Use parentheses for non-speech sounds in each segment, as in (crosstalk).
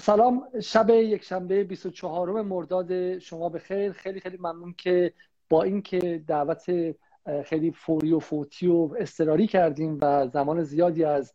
سلام شب یک شنبه 24 مرداد. شما به خیر خیلی خیلی ممنون که با اینکه دعوت خیلی فوری و فوتی و اضطراری کردیم و زمان زیادی از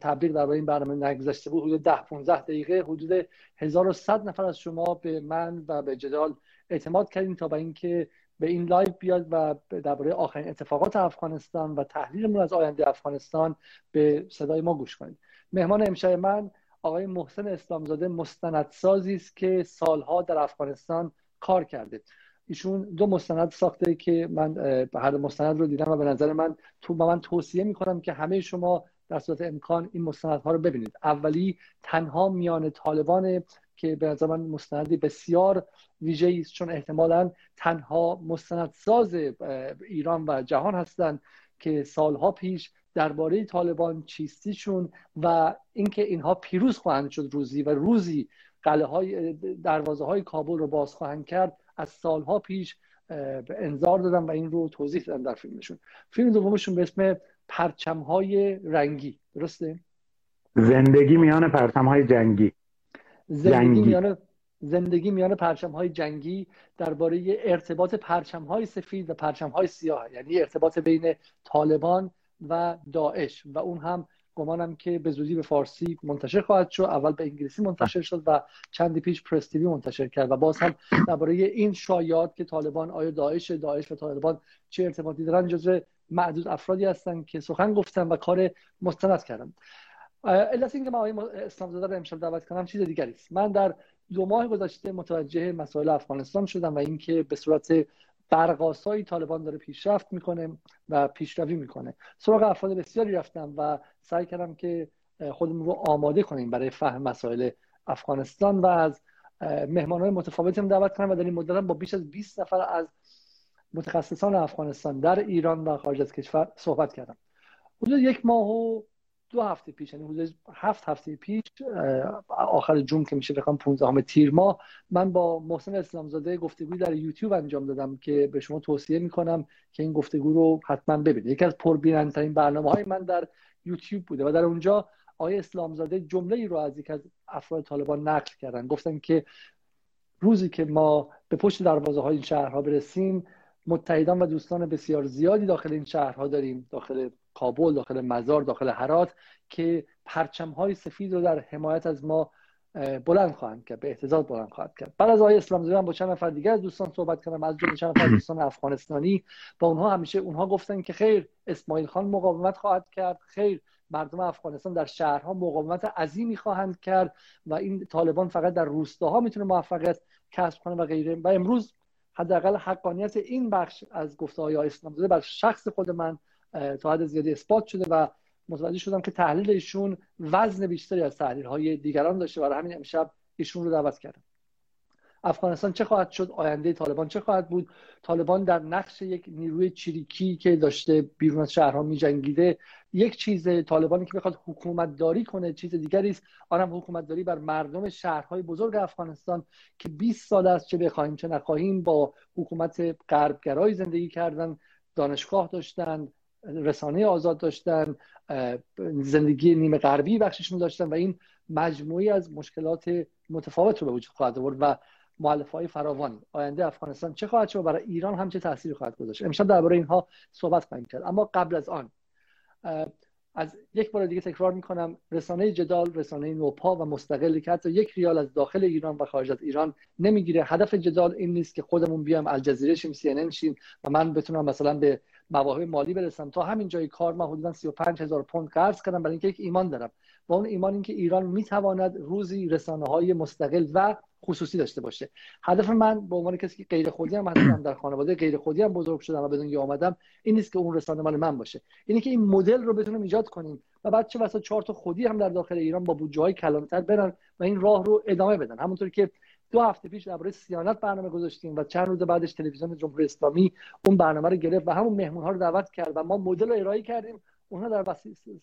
تبلیغ در این برنامه نگذشته بود حدود 10 15 دقیقه حدود 1100 نفر از شما به من و به جدال اعتماد کردید تا به اینکه به این live بیاد و درباره آخرین اتفاقات افغانستان و تحلیلمون از آینده افغانستان به صدای ما گوش کنید. مهمان امشب من آقای محسن اسلامزاده مستندسازی است که سالها در افغانستان کار کرده. ایشون دو مستند ساخته که من هر مستند رو دیدم و به نظر من تو من توصیه می‌کنم که همه شما در صورت امکان این مستندها رو ببینید. اولی تنها میان طالبان که به نظر من مستندی بسیار ویژه است چون احتمالا تنها مستندساز ایران و جهان هستند که سالها پیش درباره طالبان چیستیشون و اینکه اینها پیروز خواهند شد روزی و روزی قلعه های دروازه های کابل رو باز خواهند کرد از سالها پیش انظار دادم و این رو توضیح دادم در فیلمشون. فیلم دومشون به اسم پرچم های رنگی درسته؟ زندگی میان پرچم های جنگی. زندگی میان زندگی میان پرچم های جنگی درباره ارتباط پرچم های سفید و پرچم های سیاه یعنی ارتباط بین طالبان و داعش. و اون هم گمانم که به زودی به فارسی منتشر خواهد شد. اول به انگلیسی منتشر شد و چندی پیش پرستیوی منتشر کرد. و باز هم درباره این شایعات که طالبان آیا داعش داعش و طالبان چه ارتباطی دارن جزء معدود افرادی هستن که سخن گفتن و کار مستند کردن. علت اینکه ما آقای اسلام زاده رو امشب دعوت کنم چیز دیگری است. من در دو ماه گذشته متوجه مسائل افغانستان شدم و اینکه به صورت برقاسایی طالبان داره پیشرفت می‌کنه و پیشروی می‌کنه. سراغ افراد بسیاری رفتم و سعی کردم که خودمون رو آماده کنیم برای فهم مسائل افغانستان و از مهمان های متفاوتی دعوت کنم و در این مدت با بیش از 20 نفر از متخصصان افغانستان در ایران و خارج از کشور صحبت کردم. حدود یک ماه و دو هفته پیش یعنی حدود هفت هفته پیش آخر جون که میشه بخوام 15 تیر ماه من با محسن اسلامزاده گفتگوی در یوتیوب انجام دادم که به شما توصیه می‌کنم که این گفتگو رو حتما ببینید. یکی از پربینندترین برنامه های من در یوتیوب بوده و در اونجا آقای اسلامزاده جمله ای رو از یک از افراد طالبان نقل کردن. گفتن که روزی که ما به پشت دروازه های این شهرها برسیم متحدان و دوستان بسیار زیادی داخل این شهرها داریم داخل کابل داخل مزار داخل هرات که پرچم های سفید رو در حمایت از ما بلند خواهند کرد به احتضاد بلند خواهد کرد. بعد از آقای اسلام زاده با چند نفر دیگر از دوستان صحبت کردم از جمله چند نفر دوستان افغانستانی. با اونها همیشه اونها گفتن که خیر اسماعیل خان مقاومت خواهد کرد خیر مردم افغانستان در شهرها مقاومت عظیمی خواهند کرد و این طالبان فقط در روستاها می‌تونه موفقیت کسب کنه و غیره. و امروز حداقل حقانیت این بخش از گفته های اسلام زاده بر شخص خود من تا حد زیادی اثبات شده و متوجه شدم که تحلیل ایشون وزن بیشتری از تحلیل های دیگران داشته برای همین امشب ایشون رو دعوت کردم. افغانستان چه خواهد شد؟ آینده طالبان چه خواهد بود؟ طالبان در نقش یک نیروی چریکی که داشته بیرون از شهرها میجنگیده یک چیز طالبانی که بخواد حکومت داری کنه چیز دیگری است. آنم حکومت داری بر مردم شهرهای بزرگ افغانستان که 20 سال است چه بخواهیم چه نخواهیم با حکومت غربگرایی زندگی کردن دانشگاه داشتن رسانه آزاد داشتن زندگی نیمه غربی بخششون داشتن و این مجموعی از مشکلات متفاوت رو به وجود خواهد آورد و معلف های فراوان آینده افغانستان چه خواهد شد برای ایران هم چه تاثیری خواهد گذاشت؟ امشب درباره اینها صحبت خواهیم کرد. اما قبل از آن از یک بار دیگه تکرار می‌کنم رسانه جدال رسانه نوپا و مستقلی که حتی یک ریال از داخل ایران و خارج از ایران نمی‌گیره. هدف جدال این نیست که خودمون بیام الجزیره شیم سی شیم و من بتونم مثلا به مواهب مالی برسم. تا همین جای کار من حدودا 35 هزار پوند قرض کردم برای اینکه یک ایمان دارم. و اون ایمان این که ایران می‌تواند روزی رسانه های مستقل و خصوصی داشته باشه. هدف من به عنوان کسی که غیر خودی هم هستم (clears throat) در خانواده غیر خودی هم بزرگ شدم و به دنیا آمدم این نیست که اون رسانه مال من باشه. اینه که این مدل رو بتونیم ایجاد کنیم و بعد چه واسه چهار تا خودی هم در داخل ایران با بودجه های کلانتر برن و این راه رو ادامه بدن. همونطور که دو هفته پیش درباره صیانت برنامه گذاشتیم و چند روز بعدش تلویزیون جمهوری اسلامی اون برنامه رو گرفت و همون مهمون ها رو دعوت کرد و ما مدل رو ارائه کردیم. اونها در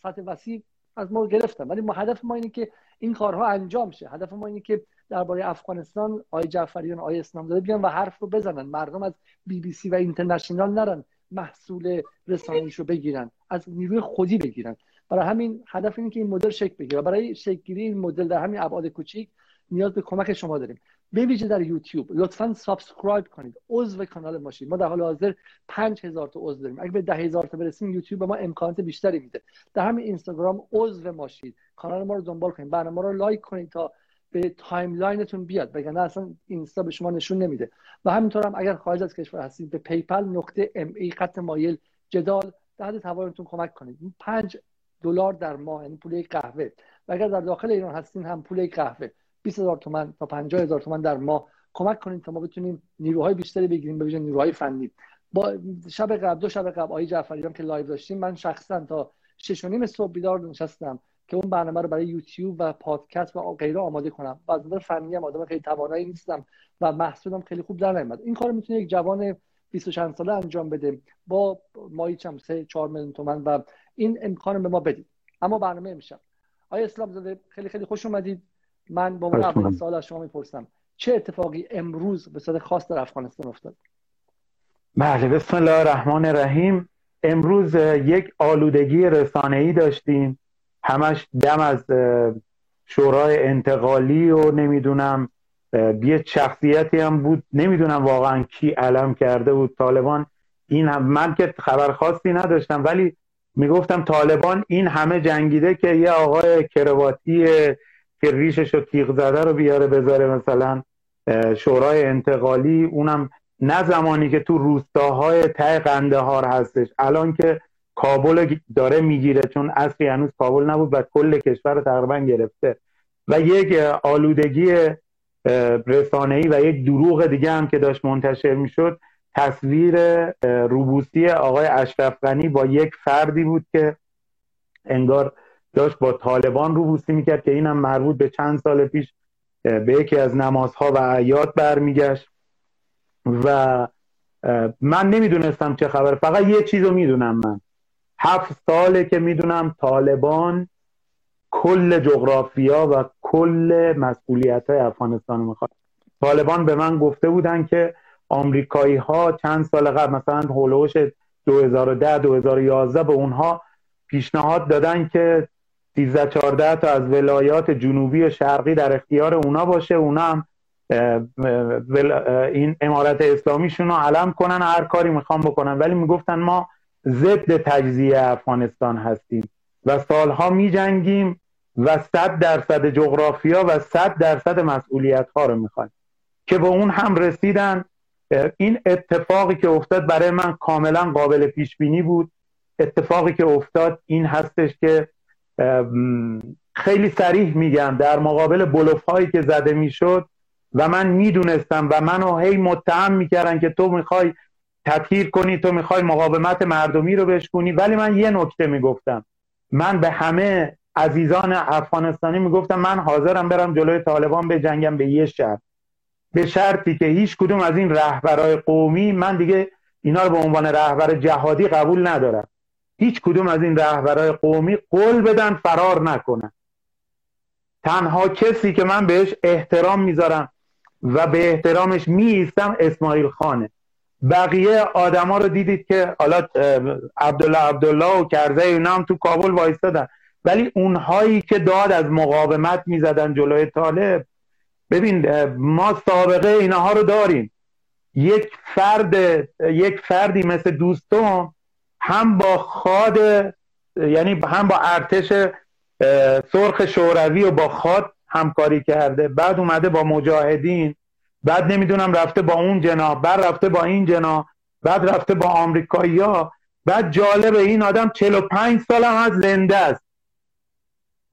سطح وسیع از ما گرفتن. ولی ما هدف ما اینه که این کارها انجام شه. هدف ما اینه که درباره افغانستان آقای جعفریان آقای اسلام‌زاده بیان و حرف رو بزنن. مردم از بی بی سی و اینترنشنال نرن محصول رسانه‌ایش رو بگیرن از نیروی خودی بگیرن. برای همین هدف اینه که این مدل شکل بگیره. برای شکل این مدل در همین ابعاد کوچیک نیاز به کمک شما داریم. ویژه در یوتیوب لطفا subscribe کنید. عضو کانال ما شین ما در حال حاضر 5000 تا عضو داریم. اگه به 10000 تا برسیم یوتیوب به ما امکانات بیشتری میده. در همین اینستاگرام عضو ما شید کانال ما رو دنبال کنید. برنامه رو like کنید تا به timeline تون بیاد وگرنه اصلا اینستا به شما نشون نمیده. و همینطور هم اگر خارج از کشور هستید به PayPal نقطه me خط مایل جدال در حد توانتون کمک کنید. 5 دلار در ماه یعنی پول یک قهوه. و اگر در داخل ایران هستین هم پول یک قهوه. 20 هزار تومن تا 50 هزار در ماه. کمک کنید تا ما بتونیم نیروهای بیشتری بگیریم به نیروهای فنی. با شب قبل دو شب قبل آقای جعفریان که live داشتیم من شخصا تا 6 و نیم صبح بیدار نشستم. که اون برنامه رو برای یوتیوب و پادکست و غیره آماده کنم. و از نظر فنی هم آدم خیلی توانایی نیستم و محصولم خیلی خوب در نمیاد این کار می‌تونه یک جوان 20 چند ساله انجام بده. با مایی چم 3 4 میلیون تومن و این امکان به ما بدید. اما برنامه امشب. آیا اسلام زاده خیلی خیلی خوش اومدید. من با اولین سال از شما می‌پرسم. چه اتفاقی امروز به صورت خاص در افغانستان افتاد؟ بله بسم الله الرحمن الرحیم. امروز یک آلودگی رسانه‌ای داشتیم. همش دم از شورای انتقالی و نمی‌دونم یه شخصیتی هم بود. نمی‌دونم واقعا کی علم کرده بود. طالبان این هم من که خبر خاصی نداشتم ولی می‌گفتم طالبان این همه جنگیده که یه آقای کرواتی که ریشش رو تیغ زده رو بیاره بذاره مثلا شورای انتقالی. اونم نه زمانی که تو روستاهای ته قندهار هستش. الان که کابل داره می‌گیره چون اصلی هنوز کابل نبود و کل کشور رو تقریبا گرفته. و یک آلودگی رسانه‌ای و یک دروغ دیگه هم که داشت منتشر می‌شد تصویر روبوسی آقای اشرف غنی با یک فردی بود که انگار داشت با طالبان روبوسی می‌کرد که اینم مربوط به چند سال پیش به یکی از نمازها و عیاد برمیگشت. و من نمی‌دونستم چه خبر فقط یه چیز رو می‌دونم من. هفت ساله که می‌دونم طالبان کل جغرافیا و کل مسئولیت های افغانستان می‌خواد. طالبان به من گفته بودن که آمریکایی ها چند سال قبل مثلا هولوش 2010 2011 به اونها پیشنهاد دادن که 13 14 تا از ولایات جنوبی و شرقی در اختیار اونا باشه. اونا هم این امارت اسلامیشون رو علم کنن هر کاری می‌خوام بکنن. ولی می‌گفتن ما ضد تجزیه افغانستان هستیم و سالها میجنگیم و صد درصد جغرافیا و صد درصد مسئولیت ها رو می‌خوایم که به اون هم رسیدن این اتفاقی که افتاد برای من کاملا قابل پیش بینی بود. اتفاقی که افتاد این هستش که خیلی سریح میگم در مقابل بلوف هایی که زده می‌شد و من می‌دونستم و منو هی متهم می‌کردن که تو می‌خوای تطهیر کنی تو می‌خوای مقاومت مردمی رو بشکنی ولی من یه نکته می‌گفتم. من به همه عزیزان افغانستانی می‌گفتم من حاضرم برم جلوی طالبان به جنگم به یه شرط. به شرطی که هیچ کدوم از این رهبرای قومی من دیگه اینا رو به عنوان رهبر جهادی قبول ندارم. هیچ کدوم از این رهبرای قومی قول بدن فرار نکنن. تنها کسی که من بهش احترام می‌ذارم و به احترامش میایستم اسماعیل خانه. بقیه آدما رو دیدید که حالا عبدالله عبدالله و کرزه اینا هم تو کابل وایستادن. ولی اونهایی که داد از مقاومت می‌زدن جلوی طالب ببین ما سابقه اینها رو داریم. یک فرد یک فردی مثل دوستم هم با خاد یعنی هم با ارتش سرخ شوروی و با خاد همکاری کرده بعد اومده با مجاهدین. بعد نمی‌دونم رفته با اون جنا بعد رفته با این جنا بعد رفته با آمریکایی ها بعد جالب این آدم 45 سال هم از زنده است.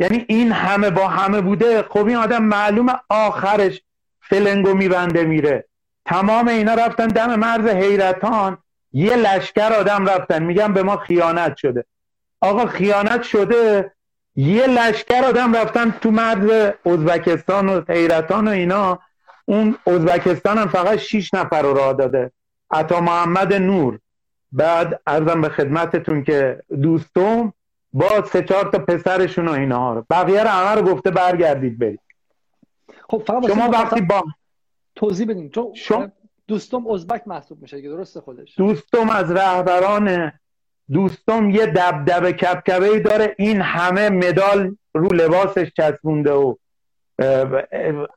یعنی این همه با همه بوده. خب این آدم معلوم آخرش فلنگو میبنده میره. تمام اینا رفتن دم مرز حیرتان. یه لشکر آدم رفتن. میگم به ما خیانت شده. آقا خیانت شده. یه لشکر آدم رفتن تو مرز ازبکستان و حیرتان و اینا. اون ازبکستان هم فقط 6 نفر رو راه داده. عطا محمد نور. بعد ارزم به خدمتتون که دوستم با سه چهار تا پسرشون و اینا رو. بقیه رو همه رو گفته برگردید برید. خب فقط شما وقتی با توضیح بدین. چون شما... دوستم ازبک محسوب میشه که درسته خودش؟ دوستم از رهبران دوستم یه دبدبه کبکبه ای داره. این همه مدال رو لباسش چسبونده و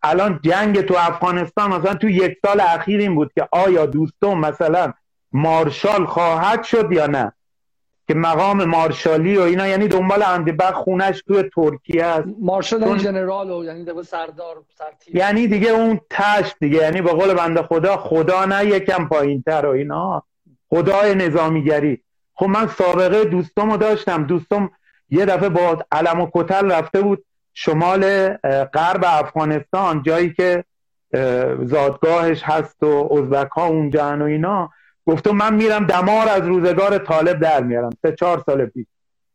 الان جنگ تو افغانستان مثلا تو یک سال اخیر این بود که آیا دوستم مثلا مارشال خواهد شد یا نه؟ که مقام مارشالی و اینا یعنی دنبال بعد خونش توی ترکیه است مارشال یعنی جنرال و یعنی سردار سرتیر. یعنی دیگه اون تشت دیگه یعنی به قول بنده خدا خدا نه یکم پایین تر و اینا. خدای نظامیگری. خب من سابقه دوستامو داشتم. دوستم یه دفعه با علم و کتل رفته بود. شمال غرب افغانستان جایی که زادگاهش هست و ازبک ها اونجا و اینا. گفتم من میرم دمار از روزگار طالب در میارم. سه چهار سال پیش.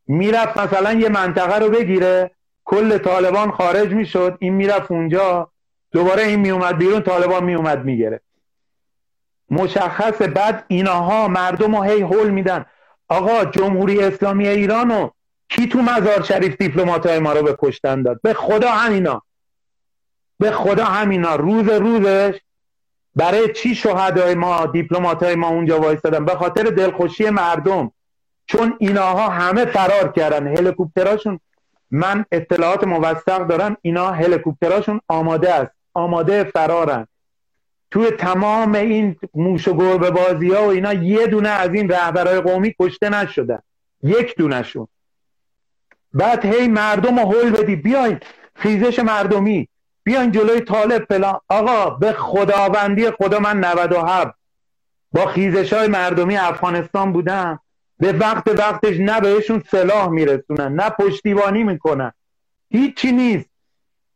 می‌رفت مثلا یه منطقه رو بگیره کل طالبان خارج می‌شد این می‌رفت اونجا. دوباره این میومد بیرون طالبان میومد می‌گیره. مشخصه بعد ایناها مردم رو هی هول میدن. آقا جمهوری اسلامی ایرانو کی تو مزار شریف دیپلمات های ما رو به کشتن داد؟ به خدا همینا. به خدا همینا. روز روزش برای چی شهدای ما دیپلمات های ما اونجا وایستادن؟ به خاطر دلخوشی مردم. چون ایناها همه فرار کردن. هلیکوپتراشون من اطلاعات موثق دارم اینا هلیکوپتراشون آماده است. آماده فرارن. توی تمام این موش و گربه بازی ها و اینا یه دونه از این رهبرای قومی کشته نشدن. یک دونشون بعد هی مردم رو حل بدی. بیاین خیزش مردمی. بیاین جلوی طالب فلان. آقا به خداوندی خدا من 97 با خیزش های مردمی افغانستان بودم. به وقت وقتش نه بهشون سلاح میرسونن نه پشتیبانی می‌کنن. هیچی نیست.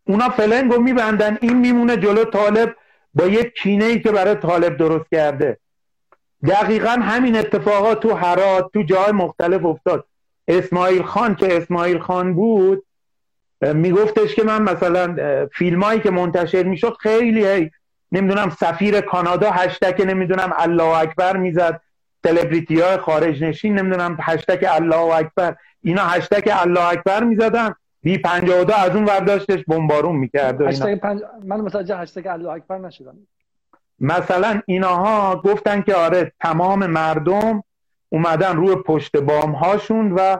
اونا فلنگو میبندن. این میمونه جلو طالب با یک کینه ای که برای طالب درست کرده. دقیقا همین اتفاقات تو هرات تو جای مختلف افتاد. اسماعیل خان که اسماعیل خان بود میگفتش که من مثلا فیلمایی که منتشر می‌شد خیلی هی نمی‌دونم سفیر کانادا هشتک نمی‌دونم الله اکبر می‌زد سلبریتی های خارج نشین نمی‌دونم هشتک الله اکبر اینا هشتک الله اکبر می‌زدن بی 52 از اون ورداشتش بمبارون می‌کرد هشتگ پنج... من متوجه هشتگ الله اکبر نشدم. مثلا ایناها گفتن که آره تمام مردم اومدن روی پشت بام هاشون و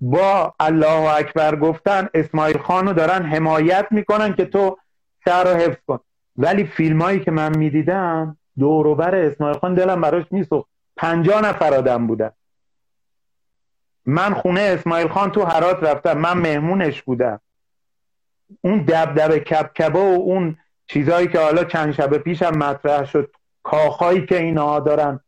با الله اکبر گفتن اسماعیل خانو دارن حمایت می‌کنن که تو شهر رو حفظ کن. ولی فیلم هایی که من می‌دیدم دوروبر اسماعیل خان دلم براش میسوخت. پنجا نفر آدم بودن. من خونه اسماعیل خان تو هرات رفتم. من مهمونش بودم. اون دبدب کبکبه و اون چیزهایی که حالا چند شب پیشم مطرح شد کاخهایی که اینا دارن.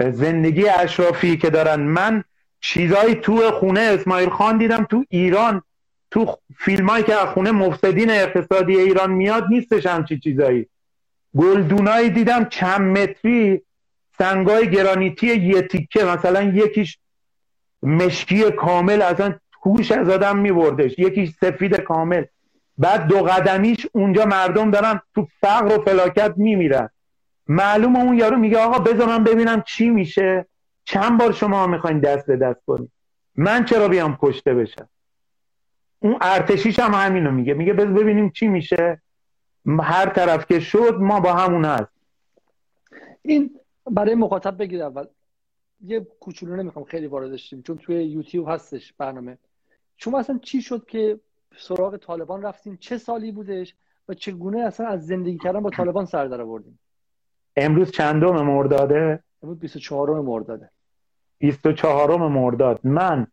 زندگی اشرافی که دارن. من چیزایی تو خونه اسماعیل خان دیدم تو ایران تو فیلمایی که از خونه مفسدین اقتصادی ایران میاد نیستش همچی چیزایی. گلدونایی دیدم چند متری سنگای گرانیتی یه تیکه مثلا یکیش مشکی کامل اصلا هوش از آدم میبردش یکیش سفید کامل. بعد دو قدمیش اونجا مردم دارن تو فقر و فلاکت میمیرن. معلوم اون یارو میگه آقا بذار من ببینم چی میشه. چند بار شما می‌خواین دست به دست کنید من چرا بیام کشته بشم؟ اون ارتشیش هم همینو میگه. میگه بذار ببینیم چی میشه. هر طرف که شد ما با همون هست. این برای مخاطب بگید اول. یه کوچولو نمی‌خوام خیلی وارد شیم چون توی یوتیوب هستش برنامه. شما اصلا چی شد که سراغ طالبان رفتین؟ چه سالی بودش و چگونه اصلا از زندگی کردن با طالبان سر در آوردین؟ امروز چندم مرداده امروز 24 مرداده 24 مرداد من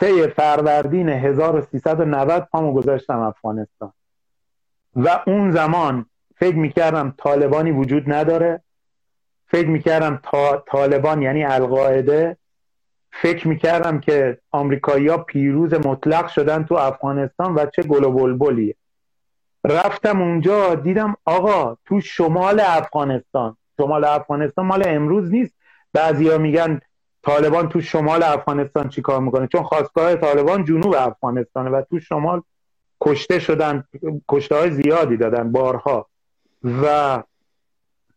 سه فروردین 1390 پامو گذاشتم افغانستان. و اون زمان فکر می‌کردم طالبانی وجود نداره. فکر می‌کردم تا... طالبان یعنی القاعده. فکر می‌کردم که آمریکایی‌ها پیروز مطلق شدن تو افغانستان و چه گل و بلبلیه. رفتم اونجا دیدم آقا تو شمال افغانستان شمال افغانستان مال امروز نیست. بعضیا میگن طالبان تو شمال افغانستان چیکار می‌کنه؟ چون خواستگاه طالبان جنوب افغانستانه و تو شمال کشته شدن کشته های زیادی دادن بارها. و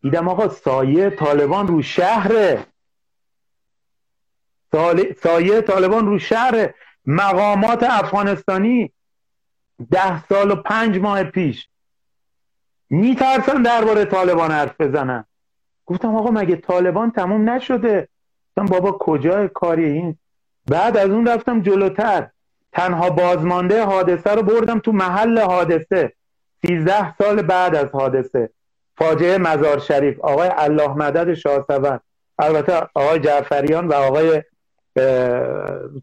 دیدم آقا سایه طالبان رو شهره. سایه طالبان رو شهر مقامات افغانستانی ده سال و پنج ماه پیش. میترسن درباره طالبان حرف بزنن گفتم آقا مگه طالبان تموم نشده؟ گفتم بابا کجای کاری این؟ بعد از اون رفتم جلوتر. تنها بازمانده حادثه رو بردم تو محل حادثه. سیزده سال بعد از حادثه. فاجعه مزار شریف آقای الله مدد شاه البته آقای جعفریان و آقای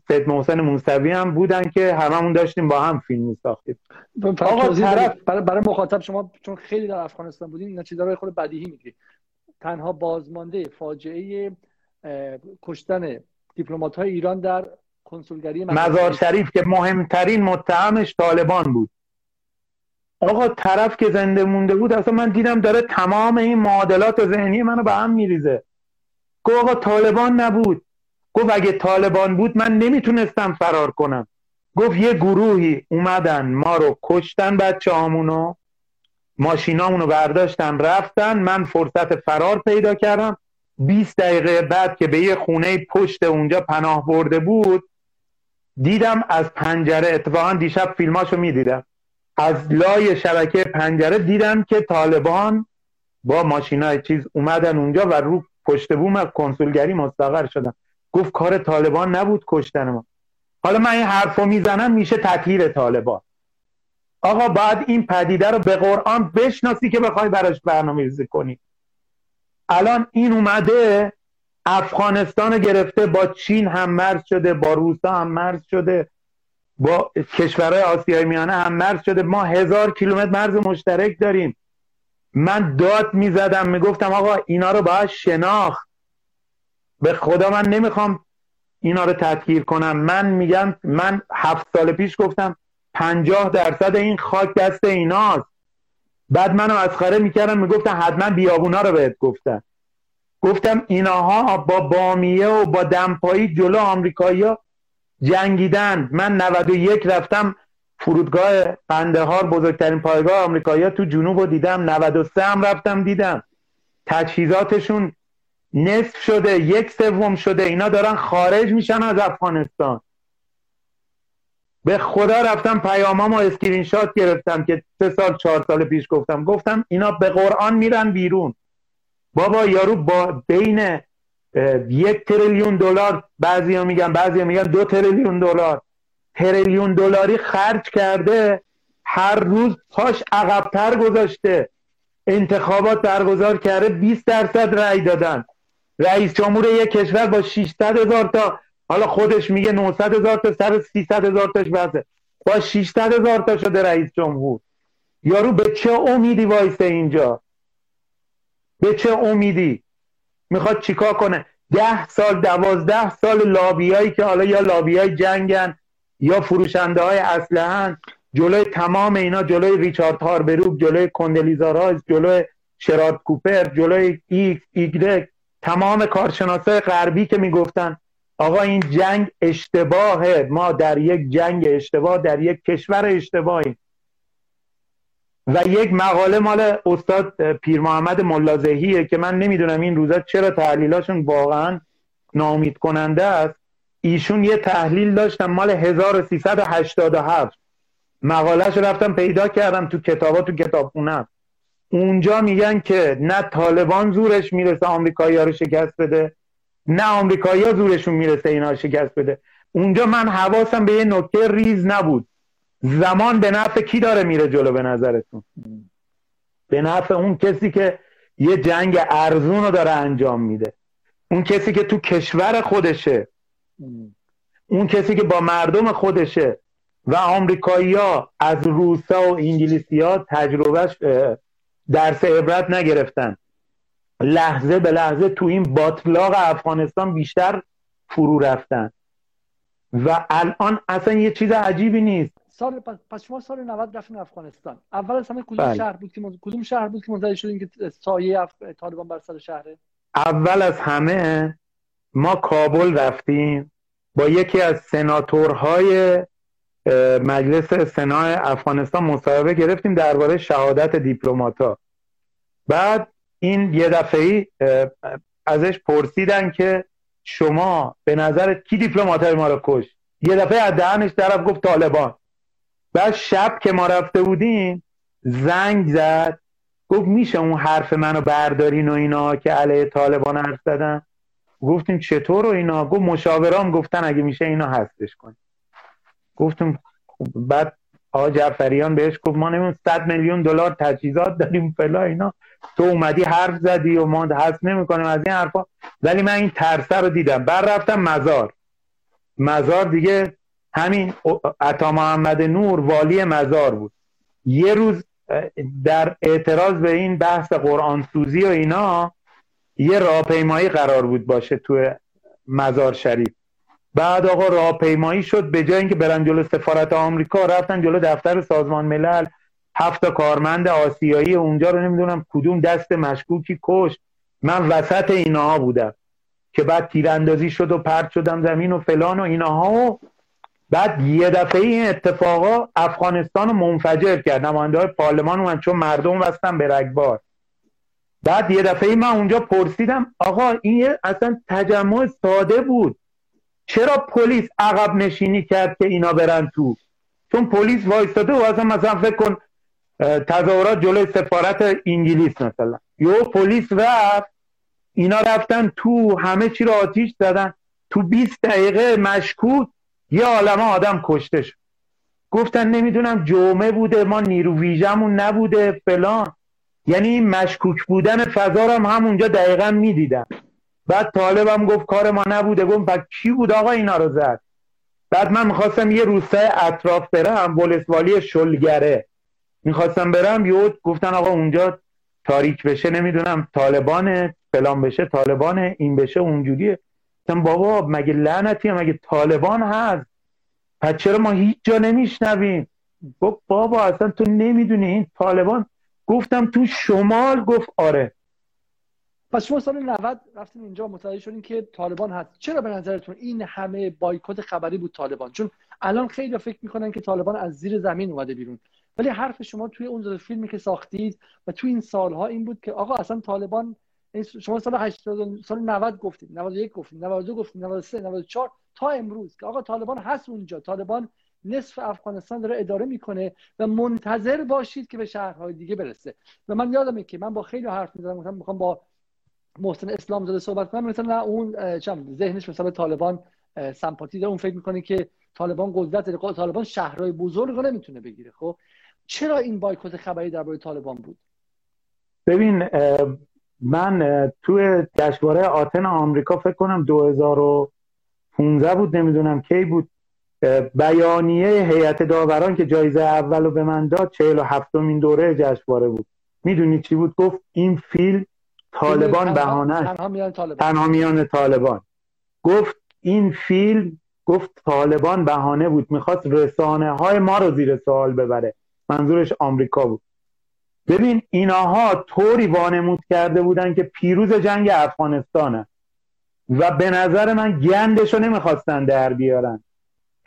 سید محسن موسوی هم بودن که هممون داشتیم با هم فیلم میساختیم. آقا طرف برای, برای مخاطب شما چون خیلی در افغانستان بودین اینا چیزا رو خود بدیهی میگی. تنها بازمانده فاجعه کشتن دیپلمات های ایران در کنسولگری مزار شریف که مهمترین متهمش طالبان بود. آقا طرف که زنده مونده بود اصلا من دیدم داره تمام این معادلات ذهنی منو به هم میریزه. گفت آقا طالبان نبود. گفت اگه طالبان بود من نمی‌تونستم فرار کنم. گفت یه گروهی اومدن ما رو کشتن بچه همونو ماشینامونو برداشتن رفتن. من فرصت فرار پیدا کردم. 20 دقیقه بعد که به یه خونه پشت اونجا پناه برده بود دیدم از پنجره اتفاقا دیشب فیلماشو می‌دیدم. از لای شبکه پنجره دیدم که طالبان با ماشینای چیز اومدن اونجا و رو پشت بوم از کنسولگری مستقر شدن. گفت کار طالبان نبود کشتن ما. حالا من این حرفو می‌زنم میشه تطهیر طالبان. آقا باید این پدیده رو به قرآن بشناسی که بخوای براش برنامه ریزی کنی. الان این اومده افغانستان گرفته با چین هم مرز شده با روسا هم مرز شده با کشورهای آسیای میانه هم مرز شده. ما هزار کیلومتر مرز مشترک داریم. من داد می‌زدم می‌گفتم آقا اینا رو باید شناخت. به خدا من نمی‌خوام اینا رو تدگیر کنم. من میگم من هفت سال پیش گفتم پنجاه درصد این خاک دست ایناست. بعد منو مسخره می‌کردم می‌گفتم حتما بیابونا رو بهت گفتن. گفتم ایناها با بامیه و با دمپایی جلو آمریکایی جنگیدن. من 91 رفتم فرودگاه قندهار بزرگترین پایگاه آمریکایی تو جنوب رو دیدم. 93 هم رفتم دیدم. تجهیزاتشون نصف شده یک سوم شده اینا دارن خارج میشن از افغانستان. به خدا رفتم پیامام و اسکرین شات گرفتم که سه سال چهار سال پیش گفتم. گفتم اینا به قرآن میرن بیرون. بابا یارو با بین یک تریلیون دلار بعضیا میگن بعضیا میگن دو تریلیون دلار. تریلیون دلاری خرج کرده هر روز پاش عقبتر گذاشته. انتخابات برگزار کرده 20 درصد رأی دادن. رئیس جمهور یک کشور با 600 هزار تا حالا خودش میگه 900 هزار تا سر 300 هزار تاش بسه. با 600 هزار تا شده رئیس جمهور. یارو به چه امیدی وایسه اینجا؟ به چه امیدی؟ می‌خواد چیکار کنه؟ ده سال دوازده سال لابیایی که حالا یا لابیای جنگن یا فروشنده های اسلحه جلوی تمام اینا جلوی ریچارد هالبروک جلوی کاندولیزا رایس جلوی شراد کوپر جلوی ایکس ایگرگ تمام کارشناسای غربی که می‌گفتن آقا این جنگ اشتباهه ما در یک جنگ اشتباه در یک کشور اشتباهیم. و یک مقاله مال استاد پیر محمد ملازهیه که من نمی‌دونم این روزا چرا تحلیلاشون واقعا نامید کننده است. ایشون یه تحلیل داشتن مال 1387 مقالهش رفتم پیدا کردم تو کتابا تو کتابخونم اونجا میگن که نه طالبان زورش می‌رسه آمریکایی ها رو شکست بده نه آمریکایی ها زورشون می‌رسه اینا شکست بده. اونجا من حواسم به یه نکته ریز نبود. زمان به نفع کی داره میره جلو به نظرتون؟ به نفع اون کسی که یه جنگ ارزون رو داره انجام میده. اون کسی که تو کشور خودشه. اون کسی که با مردم خودشه. و آمریکایی ها از روسا و انگلیسی ها تجربهش درس عبرت نگرفتن. لحظه به لحظه تو این باطلاق افغانستان بیشتر فرو رفتن. و الان اصلا یه چیز عجیبی نیست. سال پس شما سال 90 رفتین افغانستان. اول از همه کدوم بله. شهر بود که کدوم شهر بود که منتظر شدین که سایه اف... طالبان بر سر شهره؟ اول از همه ما کابل رفتیم. با یکی از سناتورهای مجلس سنا افغانستان مصاحبه گرفتیم درباره شهادت دیپلماتا. بعد این یه دفعه ازش پرسیدن که شما به نظرت کی دیپلمات ما رو کش یه دفعه از دهنش طرف گفت طالبان. بعد شب که ما رفته بودیم زنگ زد گفت میشه اون حرف منو بردارین و اینا که علیه طالبان حرف زدن؟ گفتیم چطور و اینا؟ گفت مشاورام گفتن اگه میشه اینا هستش کنیم. گفتیم خب بعد آقا جعفریان بهش گفت ما نمیم 100 میلیون دلار تجهیزات داریم فلا اینا. تو اومدی حرف زدی و ما حذف نمی‌کنیم از این حرفا. ولی من این ترسه رو دیدم. بعد رفتم مزار. مزار دیگه همین عطا محمد نور والی مزار بود. یه روز در اعتراض به این بحث قرآن سوزی و اینا یه راهپیمایی قرار بود باشه تو مزار شریف. بعد آقا راهپیمایی شد به جای اینکه برن جلو سفارت آمریکا رفتن جلو دفتر سازمان ملل. هفت کارمند آسیایی اونجا رو نمی‌دونم کدوم دست مشکوکی کش من وسط اینها بودم که بعد تیراندازی شد و پرت شدم زمین و فلان و اینها و بعد یه دفعه این اتفاقا افغانستان رو منفجر کرد. نماینده های پارلمان اومد چون مردم وستن به رگبار. بعد یه دفعه من اونجا پرسیدم آقا این اصلا تجمع ساده بود. چرا پلیس عقب نشینی کرد که اینا برن تو؟ چون پلیس وایستاده و اصلا مثلا فکر کن تظاهرات جلوی سفارت انگلیس مثلا. یو پلیس رفت اینا رفتن تو همه چی رو آتیش زدن. تو 20 دقیقه مشکوک یه عالمه آدم کشته شد. گفتن نمی‌دونم جمعه بوده ما نیرو ویژمون نبوده فلان. یعنی مشکوک بودن فضا رو هم همونجا دقیقا می‌دیدم بعد طالبم گفت کار ما نبوده. گفت پس کی بود آقا اینا رو زد؟ بعد من می‌خواستم یه روستای اطراف برم ولسوالی شلگره. می‌خواستم برم یه گفتن آقا اونجا تاریک بشه نمی‌دونم طالبان فلان بشه طالبان این بشه اونجوریه. گفتم بابا مگه لعنتی؟ مگه طالبان هست؟ پس چرا ما هیچ جا نمیشنویم؟ گفت بابا اصلا تو نمی‌دونی این طالبان؟ گفتم تو شمال؟ گفت آره. پس شما سال 90 رفتین اینجا متوجه شدین که طالبان هست. چرا به نظرتون این همه بایکوت خبری بود طالبان؟ چون الان خیلی فکر می‌کنن که طالبان از زیر زمین اومده بیرون. ولی حرف شما توی اون فیلمی که ساختید و توی این سالها این بود که آقا اصلا طالبان شما سال 80 سال 90 گفتید 91 گفتید 92 گفتید 93 94 تا امروز که آقا طالبان هست اونجا. طالبان نصف افغانستان داره اداره می‌کنه و منتظر باشید که به شهرهای دیگه برسه. و من یادمه که من با خیلی حرف می‌زدم می‌خوام با محسن اسلام زاده صحبت کنم. مثلا اون چم ذهنش مثلا طالبان سمپاتی داره. اون فکر می‌کنه که طالبان قدرت طالبان شهرهای بزرگ رو نمی‌تونه بگیره. خب چرا این بایکوت خبری درباره طالبان بود؟ ببین من توی جشنواره آتن آمریکا فکر کنم 2015 بود نمی‌دونم کی بود. بیانیه هیئت داوران که جایزه اول رو به من داد 47 این دوره جشنواره بود. می‌دونی چی بود؟ گفت این فیلم طالبان بهانه تنها میان طالبان. گفت این فیلم گفت طالبان بهانه بود. می‌خواست رسانه های ما رو زیر سوال ببره. منظورش آمریکا بود. ببین ایناها طوری وانمود کرده بودن که پیروز جنگ افغانستانه و به نظر من گندش رو نمی‌خواستن در بیارن.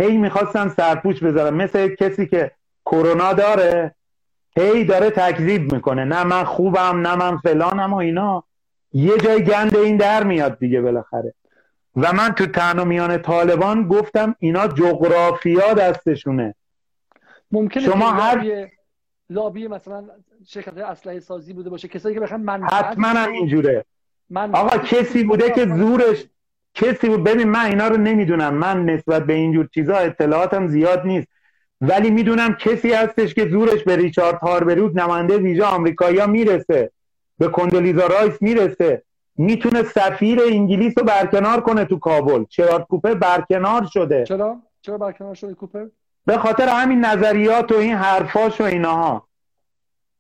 هی می‌خواستن سرپوش بذارن. مثل کسی که کرونا داره. هی داره تکذیب می‌کنه. نه من خوبم نه من فلانم و اینا. یه جای گند این در میاد دیگه بالاخره. و من تو تنها میان طالبان گفتم اینا جغرافیا دستشونه. ممکنه شما هر لابی مثلا شرکت اسلحه سازی بوده باشه. کسایی که بخوان من حتما هم اینجوره. من آقا کسی بوده که زورش کسی بود ببین من اینا رو نمی‌دونم. من نسبت به اینجور چیزا اطلاعاتم زیاد نیست. ولی می‌دونم کسی هستش که زورش به ریچارد هاربرود نماینده ویژه آمریکایی می‌رسه. به کندولیزا رایس می‌رسه. می‌تونه سفیر انگلیس رو برکنار کنه تو کابل. چرارد کوپر برکنار شده. چرا؟ چرا برکنار شده کوپر؟ به خاطر همین نظریات و این حرفاش و اینها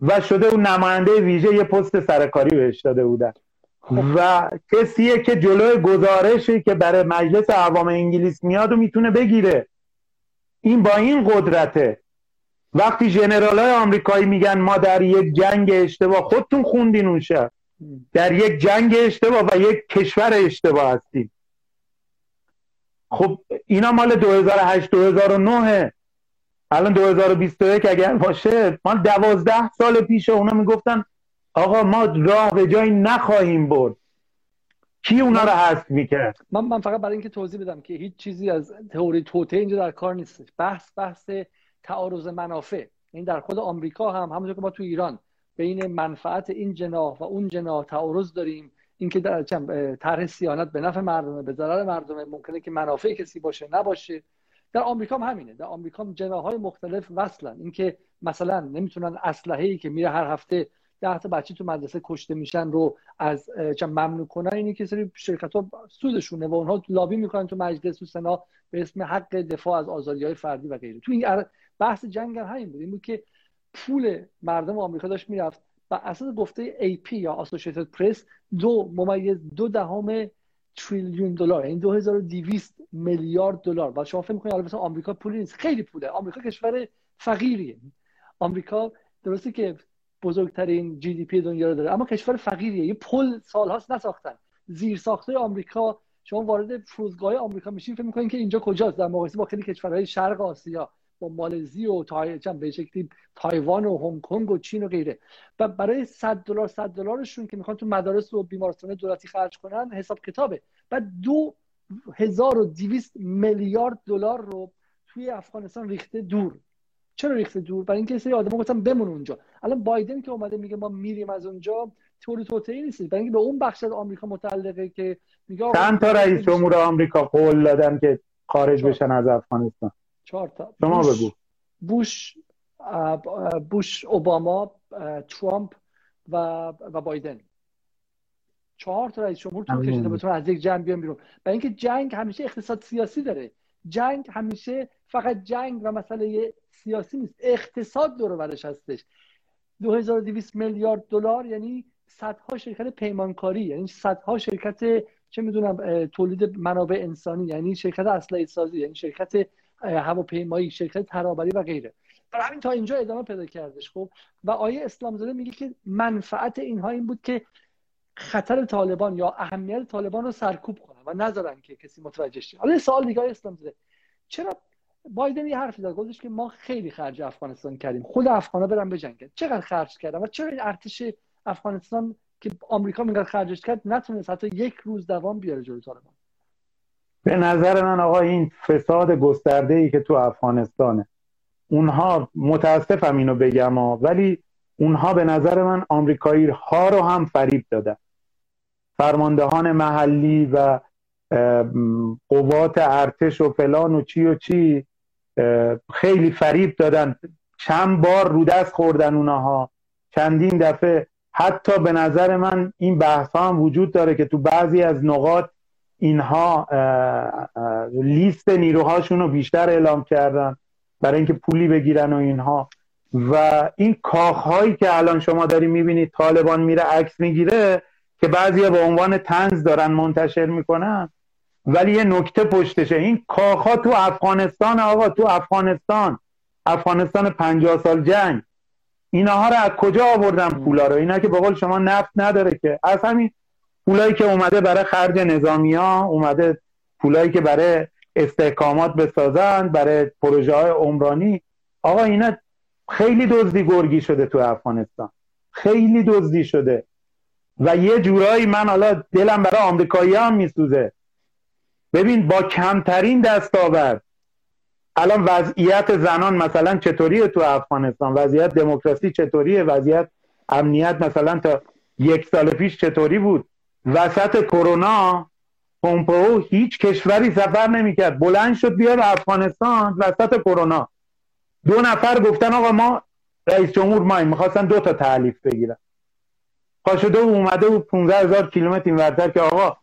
و شده اون نماینده ویژه یه پست سرکاری بهش داده بودن. خب. و کسیه که جلوی گزارشی که برای مجلس عوام انگلیس میاد و می‌تونه بگیره. این با این قدرته. وقتی جنرال های آمریکایی میگن ما در یک جنگ اشتباه خودتون خوندین اون شب. در یک جنگ اشتباه و یک کشور اشتباه هستیم خب اینا مال 2008 2009 الان 2021 اگر باشه مال دوازده سال پیش اونا می‌گفتن آقا ما راه به جایی نخواهیم برد. کی اونا رو حذف می‌کرد؟ من من فقط برای اینکه توضیح بدم که هیچ چیزی از تئوری توته اینجا در کار نیست بحث بحث تعارض منافع. این در خود آمریکا هم همونطور که ما تو ایران بین منفعت این جناح و اون جناح تعارض داریم. اینکه در طرح سیانت به نفع مردمه به ضرر مردمه. ممکنه که منافع کسی باشه نباشه. در آمریکا هم همینه. در آمریکا هم های مختلف وصلن. اینکه مثلا نمی‌تونن اسلحه ای که میره هر هفته ده تا بچه تو مدرسه کشته میشن رو از ممنوع کنن اینی که سری شرکت ها سودشونه و اونها لابی می‌کنن تو مجلس و سنا به اسم حق دفاع از آزادی های فردی و غیره. تو این بحث جنگ هم همین بود. این بود که پول مردم آمریکا داشت می‌رفت و اساس گفته AP یا اسوسییتد پرس دو ممیز دو دهم تریلیون دلار یعنی 2200 میلیارد دلار. و شما فکر می‌کنید البته آمریکا پولی نیست. خیلی پوله. آمریکا کشور فقیریه. آمریکا درسته که بزرگترین GDP دنیا رو داره. اما کشور فقیریه. یه پل سالهاست نساختن. زیرساخت آمریکا شما وارد فرودگاه آمریکا میشین فکر می‌کنین که اینجا کجاست؟ در مقایسه با خیلی کشورهای شرق آسیا با مالزی و تای... به شکلی تایوان و هنگ کنگ و چین و غیره. و برای 100 دلار 100 دلارشون که می‌خوان تو مدارس و بیمارستان دولتی خرج کنن حساب کتابه. و دو هزار و دیویست میلیارد دلار رو توی افغانستان ریخته دور. چرا ریخته دور؟ برای اینکه سری آدم‌ها گفتن بمون اونجا. الان بایدن که اومده میگه ما میریم از اونجا طوری توتی نیست. برای اینکه به اون بخش از آمریکا متعلقه که میگه چند تا رئیس جمهور آمریکا قول دادن که خارج بشن از افغانستان. چهار تا. شما بگو. بوش بوش اوباما ترامپ و و بایدن. چهار تا رئیس جمهور طول کشیده بتونن از یک جنگ بیان بیرون. برای اینکه جنگ همیشه اقتصاد سیاسی داره. جنگ همیشه فقط جنگ و مسئله سیاسی نیست. اقتصاد دور برش هستش. 2200 میلیارد دلار یعنی صدها شرکت پیمانکاری یعنی صدها شرکت چه می‌دونم تولید منابع انسانی یعنی شرکت اسلحه سازی یعنی شرکت هواپیمایی شرکت ترابری و غیره. برای همین تا اینجا ادامه پیدا کردش. خب و آیه اسلام زاده میگه که منفعت اینها این بود که خطر طالبان یا اهمیت طالبان رو سرکوب کنن و نذارن که کسی متوجه شه. حالا سوال دیگه اسلام زاده. چرا بایدن یه حرفی زد گفتش که ما خیلی خرج افغانستان کردیم. خود افغانا برن بجنگن. چقدر خرج کردن؟ و چرا این ارتش افغانستان که آمریکا میگه خرجش کرد نتونست حتی یک روز دوام بیاره جلوی طالبان؟ به نظر من آقا این فساد گسترده ای که تو افغانستانه. اونها متاسفم اینو بگم ها ولی اونها به نظر من آمریکایی ها رو هم فریب دادن. فرماندهان محلی و قوات ارتش و فلان و چی و چی خیلی فریب دادن. چند بار رو دست خوردن اونها. چندین دفعه. حتی به نظر من این بحث هم وجود داره که تو بعضی از نقاط اینها لیست نیروهاشون رو بیشتر اعلام کردن برای اینکه پولی بگیرن و اینها. و این کاخهایی که الان شما داری می‌بینید طالبان میره عکس می‌گیره که بعضی به عنوان تنز دارن منتشر می‌کنن. ولی یه نکته پشتشه. این کاخها تو افغانستان آقا تو افغانستان. افغانستان پنجاه سال جنگ. اینها رو از کجا آوردن پولا رو؟ اینا که به قول شما نفت نداره که. از همین پولایی که اومده برای خرج نظامی ها اومده پولایی که برای استحکامات بسازن برای پروژه های عمرانی. آقا اینا خیلی دزدی گرگی شده تو افغانستان. خیلی دزدی شده. و یه جورایی من حالا دلم برای آمریکایی هم میسوزه. ببین با کمترین دستاورد. الان وضعیت زنان مثلا چطوریه تو افغانستان؟ وضعیت دموکراسی چطوریه؟ وضعیت امنیت مثلا تا یک سال پیش چطوری بود؟ وسط کرونا پومپو هیچ کشوری سفر نمی‌کرد. بلند شد بیا به افغانستان وسط کرونا. دو نفر گفتن آقا ما رئیس جمهور ما می‌خواستن دو تا تعلیف بگیرن. پاشده و اومده بود 15 هزار کیلومتر این ورتر که آقا